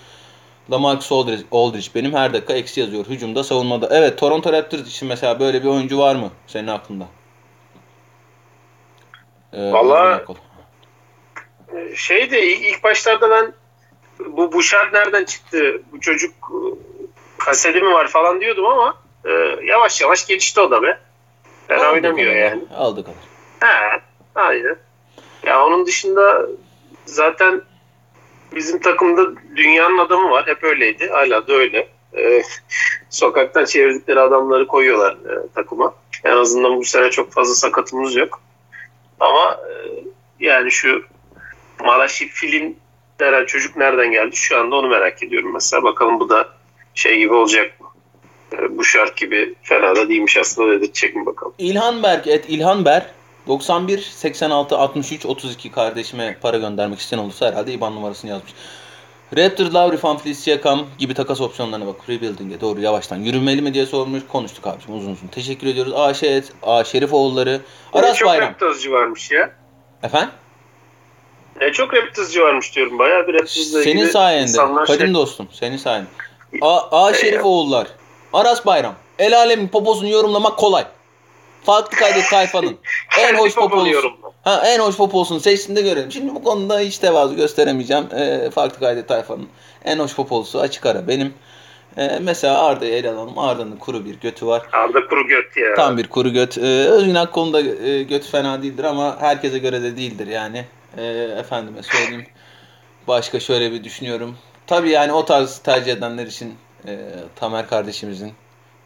Lamarcus Aldridge, Aldridge benim her dakika eksi yazıyor. Hücumda, savunmada. Evet Toronto Raptors için mesela böyle bir oyuncu var mı senin aklında? Ee, Valla şey de ilk başlarda ben bu Buşar nereden çıktı? Bu çocuk e, kaseti mi var falan diyordum ama e, yavaş yavaş gelişti o da be. Ben Aldık oynamıyor yani. Aldık onu. He, aynen. Ya onun dışında zaten bizim takımda dünyanın adamı var. Hep öyleydi. Hala da öyle. Ee, sokaktan çevirdikleri adamları koyuyorlar e, takıma. En azından bu sene çok fazla sakatımız yok. Ama e, yani şu Malaşi Filin denen çocuk nereden geldi? Şu anda onu merak ediyorum mesela. Bakalım bu da şey gibi olacak mı? bu şart gibi fena da değilmiş aslında dedirtecek mi bakalım. İlhan Berk et İlhan Ber 91 86 63 32 kardeşime para göndermek isteyen olursa herhalde IBAN numarasını yazmış. Raptors, Lowry, Van Fleet, Siakam gibi takas opsiyonlarına bak. Rebuilding'e doğru yavaştan yürümeli mi diye sormuş. Konuştuk abicim uzun uzun. Teşekkür ediyoruz. A, Şehit, A, Şerif oğulları. Aras çok Bayram. Raptors'cu varmış ya. Efendim? E, çok Raptors'cu varmış diyorum. Bayağı bir Raptors'la Senin sayende. Kadim şey... dostum. Senin sayende. A, A Şerif oğullar. Aras Bayram. El alemin poposunu yorumlamak kolay. Farklı kaydet tayfanın en hoş poposu. Ha, en hoş poposunu seçtiğinde görelim. Şimdi bu konuda hiç tevazu gösteremeyeceğim. E, farklı kaydet tayfanın en hoş poposu açık ara benim. E, mesela Arda'yı ele alalım. Arda'nın kuru bir götü var. Arda kuru göt ya. Tam bir kuru göt. E, Özgün Akko'nun e, götü fena değildir ama herkese göre de değildir yani. E, efendime söyleyeyim. Başka şöyle bir düşünüyorum. Tabii yani o tarz tercih edenler için e, Tamer kardeşimizin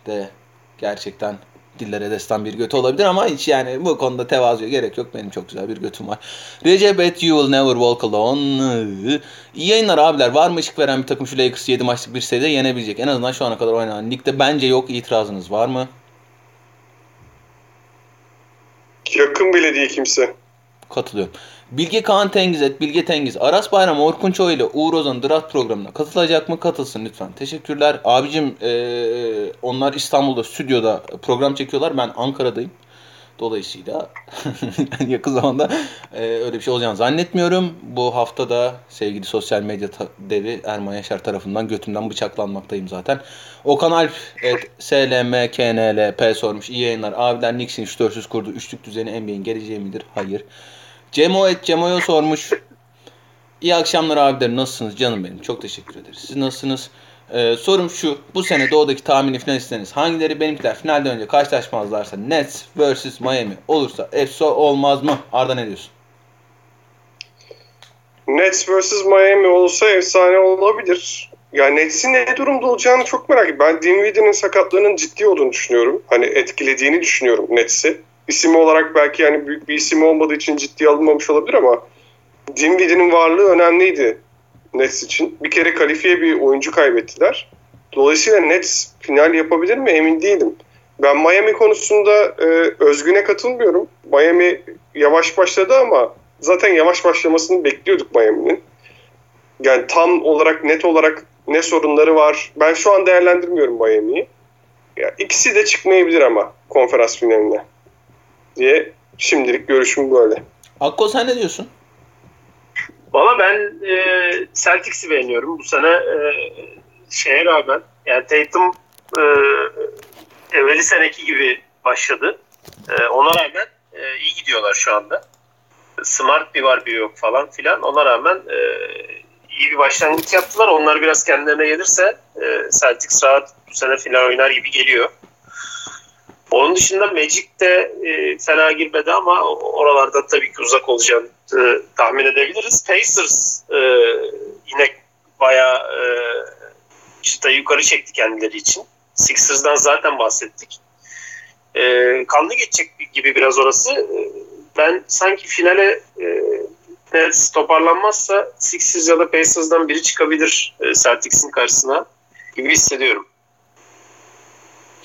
de gerçekten dillere destan bir götü olabilir ama hiç yani bu konuda tevazuya gerek yok. Benim çok güzel bir götüm var. Recep et you will never walk alone. İyi yayınlar abiler. Var mı ışık veren bir takım şu Lakers 7 maçlık bir seride yenebilecek? En azından şu ana kadar oynanan ligde bence yok. İtirazınız var mı? Yakın bile değil kimse. Katılıyorum. Bilge Kaan Tengiz et Bilge Tengiz. Aras Bayram Orkun Çoğu ile Uğur Ozan draft programına katılacak mı? Katılsın lütfen. Teşekkürler. Abicim ee, onlar İstanbul'da stüdyoda program çekiyorlar. Ben Ankara'dayım. Dolayısıyla yakın zamanda e, öyle bir şey olacağını zannetmiyorum. Bu hafta da sevgili sosyal medya devi Erman Yaşar tarafından götümden bıçaklanmaktayım zaten. Okan Alp et SLMKNLP sormuş. İyi yayınlar. Abiler Knicks'in 3 kurdu. Üçlük düzeni NBA'in geleceği midir? Hayır. Cemo et Cemo'ya sormuş. İyi akşamlar abiler nasılsınız canım benim çok teşekkür ederiz. Siz nasılsınız? Ee, sorum şu. Bu sene doğudaki tahmini finalistleriniz hangileri? Benimkiler finalden önce karşılaşmazlarsa Nets vs Miami olursa efso olmaz mı? Arda ne diyorsun? Nets vs Miami olsa efsane olabilir. Ya Nets'in ne durumda olacağını çok merak ediyorum. Ben Dinwiddie'nin sakatlığının ciddi olduğunu düşünüyorum. Hani etkilediğini düşünüyorum Nets'i. İsim olarak belki yani büyük bir isim olmadığı için ciddiye alınmamış olabilir ama Dinwiddie'nin varlığı önemliydi Nets için. Bir kere kalifiye bir oyuncu kaybettiler. Dolayısıyla Nets final yapabilir mi emin değilim. Ben Miami konusunda e, Özgün'e katılmıyorum. Miami yavaş başladı ama zaten yavaş başlamasını bekliyorduk Miami'nin. Yani tam olarak net olarak ne sorunları var. Ben şu an değerlendirmiyorum Miami'yi. İkisi de çıkmayabilir ama konferans finaline diye şimdilik görüşüm böyle. Akko sen ne diyorsun? Valla ben e, Celtics'i beğeniyorum bu sene e, şeye rağmen. Yani Tatum e, evveli seneki gibi başladı. E, ona rağmen e, iyi gidiyorlar şu anda. Smart bir var bir yok falan filan. Ona rağmen e, iyi bir başlangıç yaptılar. Onlar biraz kendilerine gelirse e, Celtics rahat bu sene final oynar gibi geliyor. Onun dışında Magic de e, fena girmedi ama oralarda tabii ki uzak olacağını e, tahmin edebiliriz. Pacers e, yine bayağı e, çıtayı yukarı çekti kendileri için. Sixers'dan zaten bahsettik. E, kanlı geçecek gibi biraz orası. E, ben sanki finale e, Nets toparlanmazsa Sixers ya da Pacers'dan biri çıkabilir e, Celtics'in karşısına gibi hissediyorum.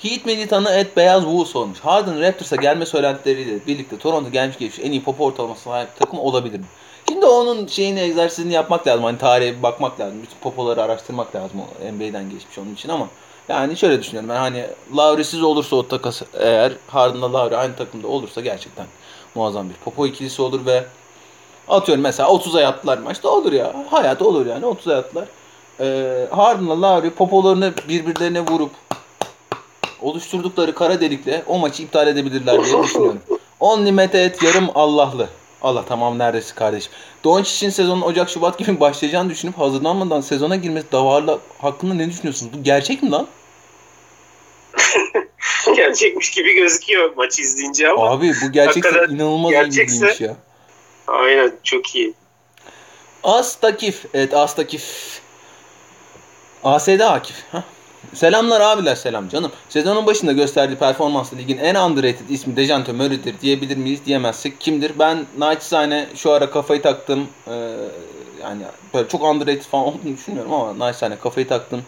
Heat militanı et beyaz Wolves olmuş. Harden Raptors'a gelme söylentileriyle birlikte Toronto gelmiş geçmiş en iyi pop ortalaması sahip takım olabilir mi? Şimdi onun şeyini egzersizini yapmak lazım. Hani tarihe bakmak lazım. Bütün popoları araştırmak lazım. NBA'den geçmiş onun için ama yani şöyle düşünüyorum ben hani Lowry'siz olursa o takas eğer Harden'la Lowry aynı takımda olursa gerçekten muazzam bir popo ikilisi olur ve atıyorum mesela 30'a yattılar maçta olur ya. Hayat olur yani 30'a yattılar. Ee, Harden'la Lowry popolarını birbirlerine vurup oluşturdukları kara delikle o maçı iptal edebilirler diye düşünüyorum. Only Mete et yarım Allah'lı. Allah tamam neredeyse kardeşim. Doncic'in sezonun Ocak Şubat gibi başlayacağını düşünüp hazırlanmadan sezona girmesi davarla hakkında ne düşünüyorsunuz? Bu gerçek mi lan? Gerçekmiş gibi gözüküyor maçı izleyince ama. Abi bu gerçekten inanılmaz gerçekse, ilginç ya. Aynen çok iyi. Astakif. Evet Astakif. ASD Akif. Heh. Selamlar abiler selam canım. Sezonun başında gösterdiği performansla ligin en underrated ismi Dejante Murray'dir diyebilir miyiz diyemezsek kimdir? Ben naçizane şu ara kafayı taktım. Ee, yani böyle çok underrated falan olduğunu düşünmüyorum ama naçizane kafayı taktım.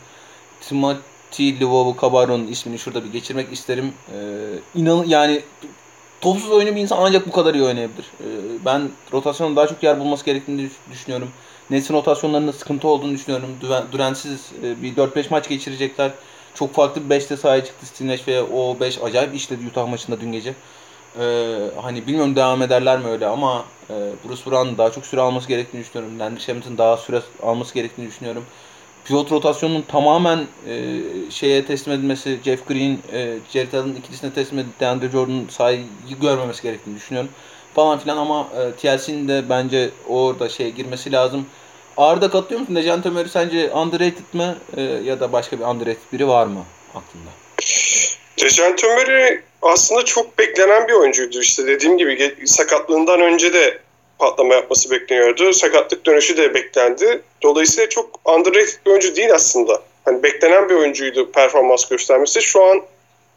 Timothy Livovu Cabaro'nun ismini şurada bir geçirmek isterim. Ee, inan yani topsuz oyunu bir insan ancak bu kadar iyi oynayabilir. Ee, ben rotasyonda daha çok yer bulması gerektiğini düşünüyorum. Nets'in rotasyonlarında sıkıntı olduğunu düşünüyorum. Dürensiz e, bir 4-5 maç geçirecekler. Çok farklı bir 5'te sahaya çıktı Nash ve o 5 acayip işledi Utah maçında dün gece. Ee, hani bilmiyorum devam ederler mi öyle ama e, Bruce Brown'un daha çok süre alması gerektiğini düşünüyorum. Landry Shamet'in daha süre alması gerektiğini düşünüyorum. Pivot rotasyonunun tamamen e, şeye teslim edilmesi, Jeff Green, e, Jared Allen ikilisine teslim edilip DeAndre Jordan'ın sahayı görmemesi gerektiğini düşünüyorum falan filan ama e, TLC'nin de bence orada şey girmesi lazım. Arda katılıyor musun? Dejan Murray sence underrated mi e, ya da başka bir underrated biri var mı aklında? Dejan Murray aslında çok beklenen bir oyuncuydu. İşte dediğim gibi sakatlığından önce de patlama yapması bekleniyordu. Sakatlık dönüşü de beklendi. Dolayısıyla çok underrated bir oyuncu değil aslında. Hani beklenen bir oyuncuydu performans göstermesi. Şu an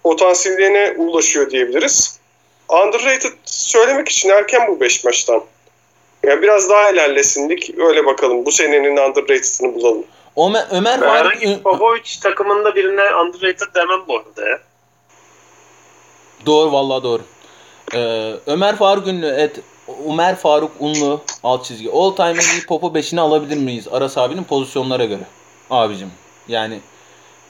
potansiyeline ulaşıyor diyebiliriz underrated söylemek için erken bu 5 maçtan. Yani biraz daha ilerlesindik. Öyle bakalım. Bu senenin underrated'ını bulalım. Ömer, Ömer Faruk... Popovic takımında birine underrated demem bu arada ya. Doğru vallahi doğru. Ee, Ömer Faruk Ünlü et Ömer Faruk Unlu alt çizgi. All time MVP Popo 5'ini alabilir miyiz? Aras abinin pozisyonlara göre. Abicim. Yani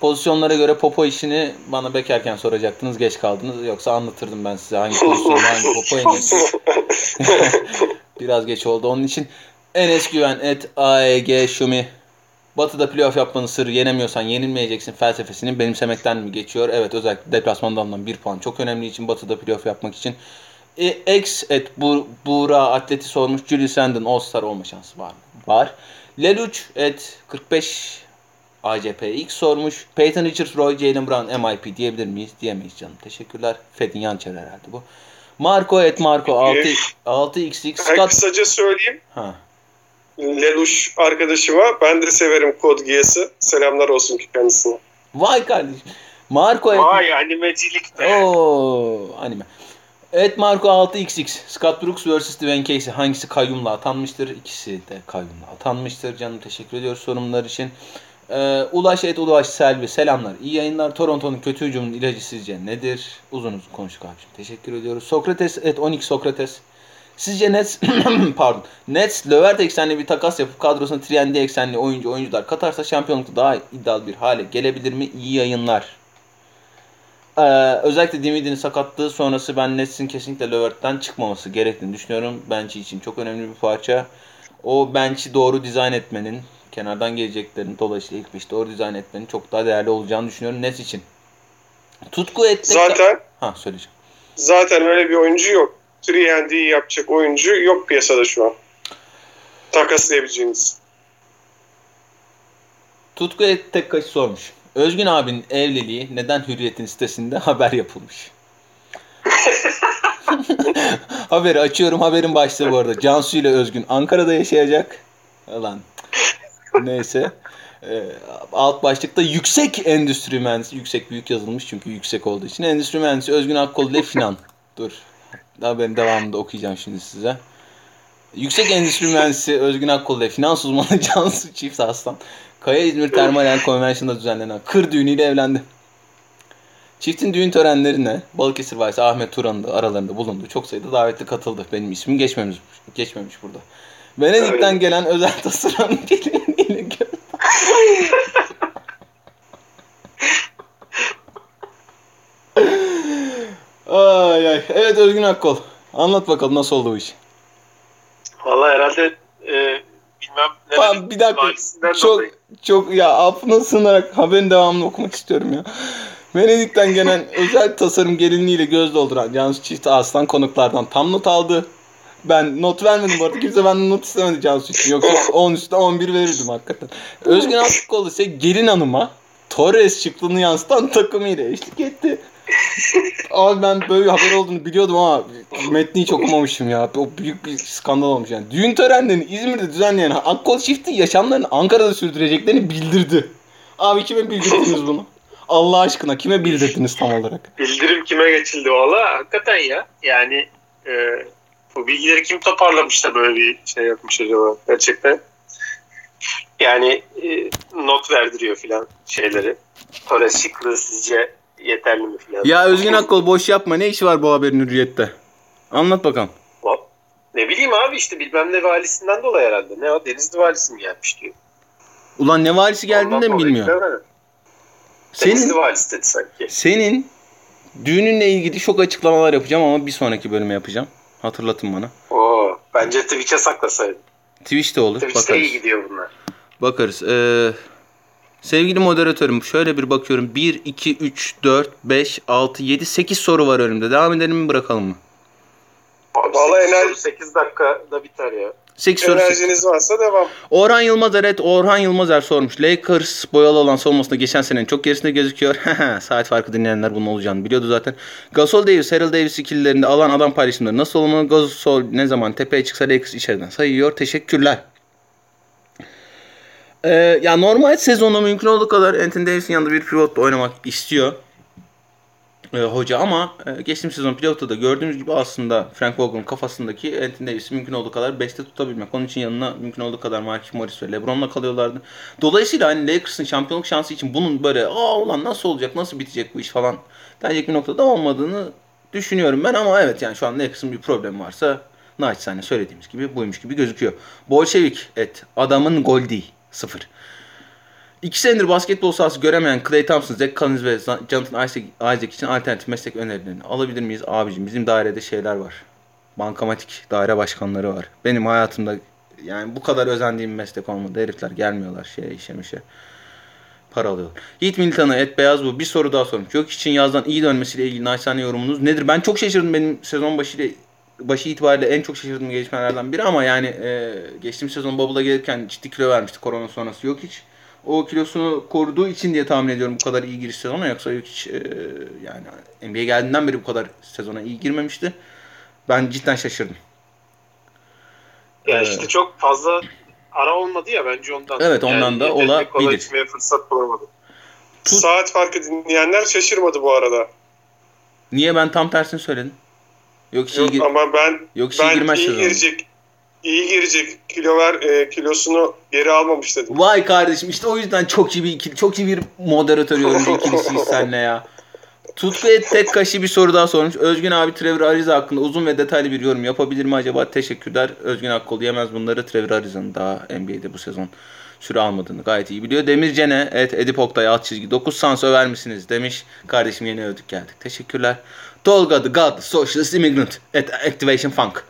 pozisyonlara göre popo işini bana bekerken soracaktınız. Geç kaldınız. Yoksa anlatırdım ben size hangi pozisyonda hangi popo iniyorsunuz. Biraz geç oldu. Onun için Enes Güven et AEG Şumi Batı'da playoff yapmanın sırrı yenemiyorsan yenilmeyeceksin felsefesinin benimsemekten mi geçiyor? Evet özellikle deplasmanda alınan bir puan çok önemli için Batı'da playoff yapmak için. E, X et bu, Buğra Atleti sormuş. Julius Randle All-Star olma şansı var mı? Var. Leluç et 45 ACPX sormuş. Peyton Richards, Roy, Jalen Brown MIP diyebilir miyiz? Diyemeyiz canım. Teşekkürler. Fedin Yançer herhalde bu. Marco et Marco 6 6xx Ben Scott. kısaca söyleyeyim. Ha. Leluş arkadaşıma ben de severim kod giyesi. Selamlar olsun kendisine. Vay kardeşim. Marco et Vay animecilik de. Oo, anime. Evet Marco 6xx. Scott Brooks vs. Dwayne Casey. Hangisi kayyumla atanmıştır? İkisi de kayyumla atanmıştır. Canım teşekkür ediyoruz sorunlar için. Ee, Ulaş et Ulaş Selvi. Selamlar. İyi yayınlar. Toronto'nun kötü hücumunun ilacı sizce nedir? Uzun uzun konuştuk abiciğim. Teşekkür ediyoruz. Sokrates et 12 Sokrates. Sizce Nets pardon. Nets Levert eksenli bir takas yapıp kadrosuna Triendy eksenli oyuncu oyuncular katarsa şampiyonlukta daha iddialı bir hale gelebilir mi? İyi yayınlar. Ee, özellikle Dimidi'nin sakatlığı sonrası ben Nets'in kesinlikle Levert'ten çıkmaması gerektiğini düşünüyorum. Bench için çok önemli bir parça. O bench'i doğru dizayn etmenin, kenardan geleceklerin dolayısıyla ilk beş doğru dizayn etmenin çok daha değerli olacağını düşünüyorum Nets için. Tutku ettik. Zaten Ha söyleyeceğim. zaten öyle bir oyuncu yok. 3 yapacak oyuncu yok piyasada şu an. Takaslayabileceğiniz. Tutku Tekkaş sormuş. Özgün abinin evliliği neden Hürriyet'in sitesinde haber yapılmış? Haberi açıyorum. Haberin başlığı bu arada. Cansu ile Özgün Ankara'da yaşayacak. Lan. Neyse. Ee, alt başlıkta yüksek endüstri mühendisi. Yüksek büyük yazılmış çünkü yüksek olduğu için. Endüstri mühendisi Özgün Akkol ile Finan. Dur. Haberin devamında okuyacağım şimdi size. Yüksek Endüstri Mühendisi Özgün Akkol ile finans uzmanı Cansu Çift Aslan Kaya İzmir Termal Yer Konvensiyonu'nda düzenlenen kır düğünüyle evlendi. Çiftin düğün törenlerine Balıkesir Valisi Ahmet Turan'ın da aralarında bulundu. Çok sayıda davetli katıldı. Benim ismim geçmemiş, geçmemiş burada. Venedik'ten gelen özel tasarım gelinliğiyle gö- Ay ay. Evet Özgün Akkol. Anlat bakalım nasıl oldu bu iş. Valla herhalde e, bilmem ne. Tamam bir dakika. Çok dolayı. çok ya affına sığınarak haberin devamını okumak istiyorum ya. Venedik'ten gelen özel tasarım gelinliğiyle göz dolduran Cansu Çift Aslan konuklardan tam not aldı. Ben not vermedim bu arada. Kimse benden not istemedi Cansu için. Yoksa 10 üstüne 11 verirdim hakikaten. Özgün Akkoğlu ise gelin hanıma Torres şıklığını yansıtan takımıyla eşlik etti. Abi ben böyle bir haber olduğunu biliyordum ama metni hiç okumamışım ya. O büyük bir skandal olmuş yani. Düğün törenlerini İzmir'de düzenleyen Akkol çifti yaşamlarını Ankara'da sürdüreceklerini bildirdi. Abi kime bildirdiniz bunu? Allah aşkına kime bildirdiniz tam olarak? Bildirim kime geçildi valla? Hakikaten ya. Yani e, bu bilgileri kim toparlamış da böyle bir şey yapmış acaba? Gerçekten. Yani e, not verdiriyor filan şeyleri. Torres şıklığı sizce yeterli mi filan? Ya Özgün Akkol boş yapma. Ne işi var bu haberin hürriyette? Anlat bakalım. Ne bileyim abi işte bilmem ne valisinden dolayı herhalde. Ne o Denizli valisi mi gelmiş diyor. Ulan ne varisi geldiğini de mi bilmiyor? bilemedim. Denizli Senin, valisi dedi sanki. senin düğününle ilgili çok açıklamalar yapacağım ama bir sonraki bölüme yapacağım. Hatırlatın bana. Oo, bence Twitch'e saklasaydın. Twitch'te olur. Twitch'te iyi Bakarız. gidiyor bunlar. Bakarız. Ee, sevgili moderatörüm şöyle bir bakıyorum. 1, 2, 3, 4, 5, 6, 7, 8 soru var önümde. Devam edelim mi bırakalım mı? Abi Vallahi 8, enerji- 8 dakikada biter ya. 8 soru. Enerjiniz varsa devam. Orhan Yılmazer evet Orhan Yılmazer sormuş. Lakers boyalı olan savunmasında geçen senenin çok gerisinde gözüküyor. Saat farkı dinleyenler bunun olacağını biliyordu zaten. Gasol Davis, Harold Davis ikililerinde alan adam paylaşımları nasıl olmalı? Gasol ne zaman tepeye çıksa Lakers içeriden sayıyor. Teşekkürler. Ee, ya normal sezonda mümkün olduğu kadar Anthony Davis'in yanında bir pivotla oynamak istiyor e, hoca ama e, geçtiğimiz sezon pilotta da gördüğümüz gibi aslında Frank Vogel'ın kafasındaki Anthony Davis'i mümkün olduğu kadar beste tutabilmek. Onun için yanına mümkün olduğu kadar Markieff Morris ve LeBron'la kalıyorlardı. Dolayısıyla hani Lakers'ın şampiyonluk şansı için bunun böyle aa ulan nasıl olacak nasıl bitecek bu iş falan denecek bir noktada olmadığını düşünüyorum ben ama evet yani şu an Lakers'ın bir problemi varsa naçizane söylediğimiz gibi buymuş gibi gözüküyor. Bolşevik et adamın gol değil sıfır. İki senedir basketbol sahası göremeyen Clay Thompson, Zach Collins ve Jonathan Isaac, için alternatif meslek önerilerini alabilir miyiz? Abicim bizim dairede şeyler var. Bankamatik daire başkanları var. Benim hayatımda yani bu kadar özendiğim meslek olmadı. Herifler gelmiyorlar şeye işe mişe. Para alıyorlar. Yiğit Militan'a et beyaz bu. Bir soru daha sormuş. Yok için yazdan iyi dönmesiyle ilgili naçizane yorumunuz nedir? Ben çok şaşırdım benim sezon başıyla başı itibariyle en çok şaşırdığım gelişmelerden biri ama yani e, geçtiğimiz sezon Bubble'a gelirken ciddi kilo vermişti korona sonrası yok hiç. O kilosunu koruduğu için diye tahmin ediyorum bu kadar iyi giriş sezonu yoksa yok hiç e, yani NBA geldiğinden beri bu kadar sezona iyi girmemişti. Ben cidden şaşırdım. Ya işte çok fazla ara olmadı ya bence ondan. Evet, ondan da yeterince olabilir. fırsat bulamadım. Tut- Saat farkı dinleyenler şaşırmadı bu arada. Niye ben tam tersini söyledim? Yok iyi, Yok gir- ama ben yok hiç iyi ben girmez iyi girecek iyi girecek kilo ver e, kilosunu geri almamış dedim. Vay kardeşim işte o yüzden çok iyi bir ikili, çok iyi bir moderatör yorumcu ikilisiyiz senle ya. Tutku et tek kaşı bir soru daha sormuş. Özgün abi Trevor Ariza hakkında uzun ve detaylı bir yorum yapabilir mi acaba? Teşekkürler. Özgün Akkol yemez bunları. Trevor Ariza'nın daha NBA'de bu sezon süre almadığını gayet iyi biliyor. Demircene et Edip Oktay alt çizgi 9 sans över misiniz demiş. Kardeşim yeni övdük geldik. Teşekkürler. Tolga the God Socialist Immigrant at Activation Funk.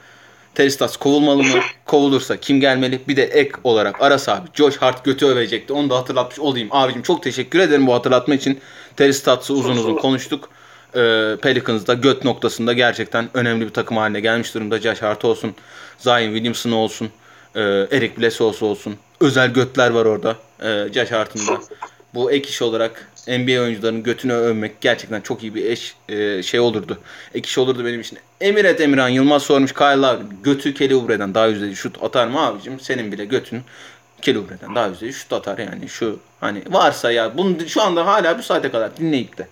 Teristas kovulmalı mı? Kovulursa kim gelmeli? Bir de ek olarak Aras abi Josh Hart götü övecekti. Onu da hatırlatmış olayım. Abicim çok teşekkür ederim bu hatırlatma için. Teristas'ı uzun uzun konuştuk. Ee, Pelicans'da göt noktasında gerçekten önemli bir takım haline gelmiş durumda. Josh Hart olsun, Zion Williamson olsun, e, Eric Bledsoe olsun. Özel götler var orada. E, Josh Hart'ın da. Bu ek iş olarak NBA oyuncularının götünü övmek gerçekten çok iyi bir eş e, şey olurdu. Ek iş olurdu benim için. Emiret Emirhan Yılmaz sormuş Kyle abi götü Kelly daha yüzdeli şut atar mı abicim? Senin bile götün Kelly daha yüzdeli şut atar yani şu hani varsa ya bunu şu anda hala bu saate kadar dinleyip de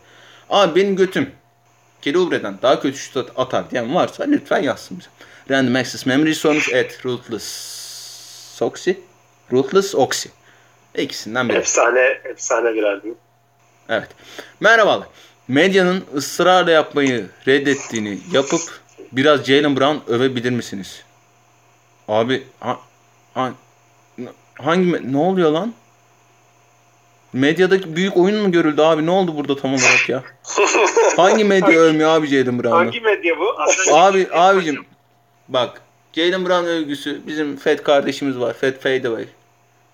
abi benim götüm Kelly daha kötü şut at- atar diyen varsa lütfen yazsın bize. Random Access Memory sormuş at Ruthless Soxy Ruthless Oxy. İkisinden biri. Efsane, efsane bir albüm. Evet. Merhabalar. Medyanın ısrarla yapmayı reddettiğini yapıp biraz Jalen Brown övebilir misiniz? Abi ha, ha- hangi ne oluyor lan? Medyadaki büyük oyun mu görüldü abi? Ne oldu burada tam olarak ya? Hangi medya övmüyor abi Jalen Brown'u? Hangi medya bu? Abi abicim bak Jalen Brown övgüsü bizim Fed kardeşimiz var. Fed Fadeaway.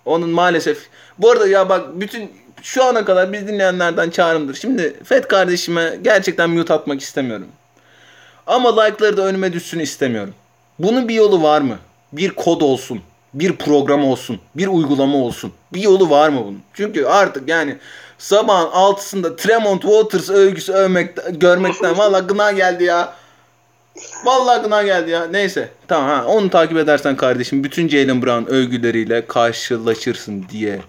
Onun maalesef bu arada ya bak bütün şu ana kadar biz dinleyenlerden çağrımdır. Şimdi Fed kardeşime gerçekten mute atmak istemiyorum. Ama like'ları da önüme düşsün istemiyorum. Bunun bir yolu var mı? Bir kod olsun. Bir program olsun. Bir uygulama olsun. Bir yolu var mı bunun? Çünkü artık yani sabahın altısında Tremont Waters övgüsü övmek, görmekten valla gına geldi ya. Vallahi gına geldi ya. Neyse. Tamam ha. Onu takip edersen kardeşim bütün Jalen Brown övgüleriyle karşılaşırsın diye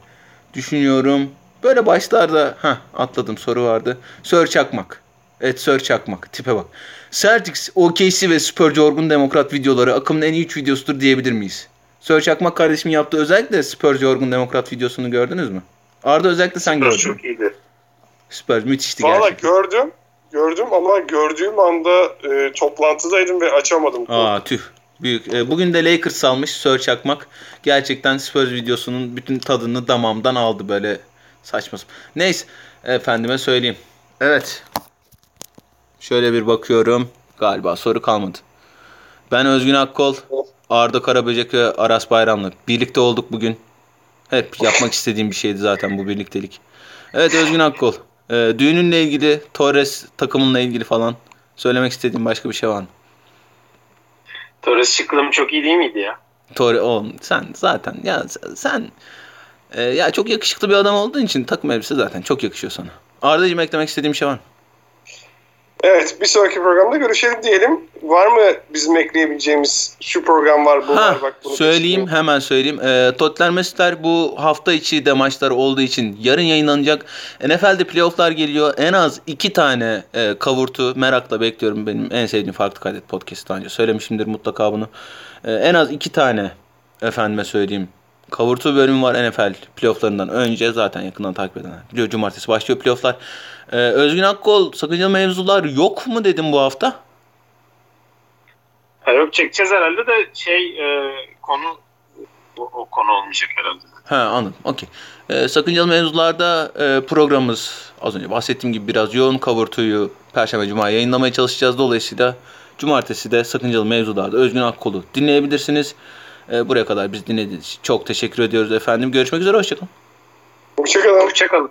düşünüyorum. Böyle başlarda ha atladım soru vardı. Sör Çakmak. Evet Sör Çakmak. Tipe bak. Celtics, OKC ve Spur Jorgun Demokrat videoları akımın en iyi 3 videosudur diyebilir miyiz? Sör Çakmak kardeşimin yaptığı özellikle Spur Jorgun Demokrat videosunu gördünüz mü? Arda özellikle sen gördün. Çok iyiydi. Spurs müthişti Valla gerçekten. gördüm. Gördüm ama gördüğüm anda e, toplantıdaydım ve açamadım. Aa tüh. Büyük. E, bugün de Lakers salmış Sör Çakmak. Gerçekten Spurs videosunun bütün tadını damamdan aldı böyle saçma. Neyse efendime söyleyeyim. Evet. Şöyle bir bakıyorum. Galiba soru kalmadı. Ben Özgün Akkol, Arda Karaböcek ve Aras Bayramlı. Birlikte olduk bugün. Hep yapmak istediğim bir şeydi zaten bu birliktelik. Evet Özgün Akkol. e, düğününle ilgili, Torres takımınla ilgili falan söylemek istediğim başka bir şey var mı? Torres şıklığım çok iyi değil miydi ya? Tori oğlum sen zaten ya sen e, ya çok yakışıklı bir adam olduğun için takım elbise zaten çok yakışıyor sana. Arda'cığım eklemek istediğim bir şey var mı? Evet bir sonraki programda görüşelim diyelim. Var mı bizim ekleyebileceğimiz şu program var bu Ha, var bak bunu söyleyeyim düşünüyorum. hemen söyleyeyim. E, Tottenham Mesutlar bu hafta içi de maçlar olduğu için yarın yayınlanacak. NFL'de playofflar geliyor. En az iki tane e, kavurtu merakla bekliyorum. Benim en sevdiğim Farklı Kaydet podcast daha önce söylemişimdir mutlaka bunu. E, en az iki tane efendime söyleyeyim. Kavurtu bölümü var NFL playofflarından önce zaten yakından takip edenler. Biliyor cumartesi başlıyor playofflar. E, Özgün Akkol sakıncalı mevzular yok mu dedim bu hafta? Ha, yok çekeceğiz herhalde de şey e, konu o, o konu olmayacak herhalde. Ha anladım. Okey. Ee, sakıncalı mevzularda e, programımız az önce bahsettiğim gibi biraz yoğun kavurtuyu Perşembe Cuma yayınlamaya çalışacağız. Dolayısıyla Cumartesi de sakıncalı mevzularda Özgün Akkol'u dinleyebilirsiniz. Ee, buraya kadar biz dinlediğiniz için çok teşekkür ediyoruz efendim. Görüşmek üzere. Hoşçakalın. Hoşçakalın. Hoşçakalın.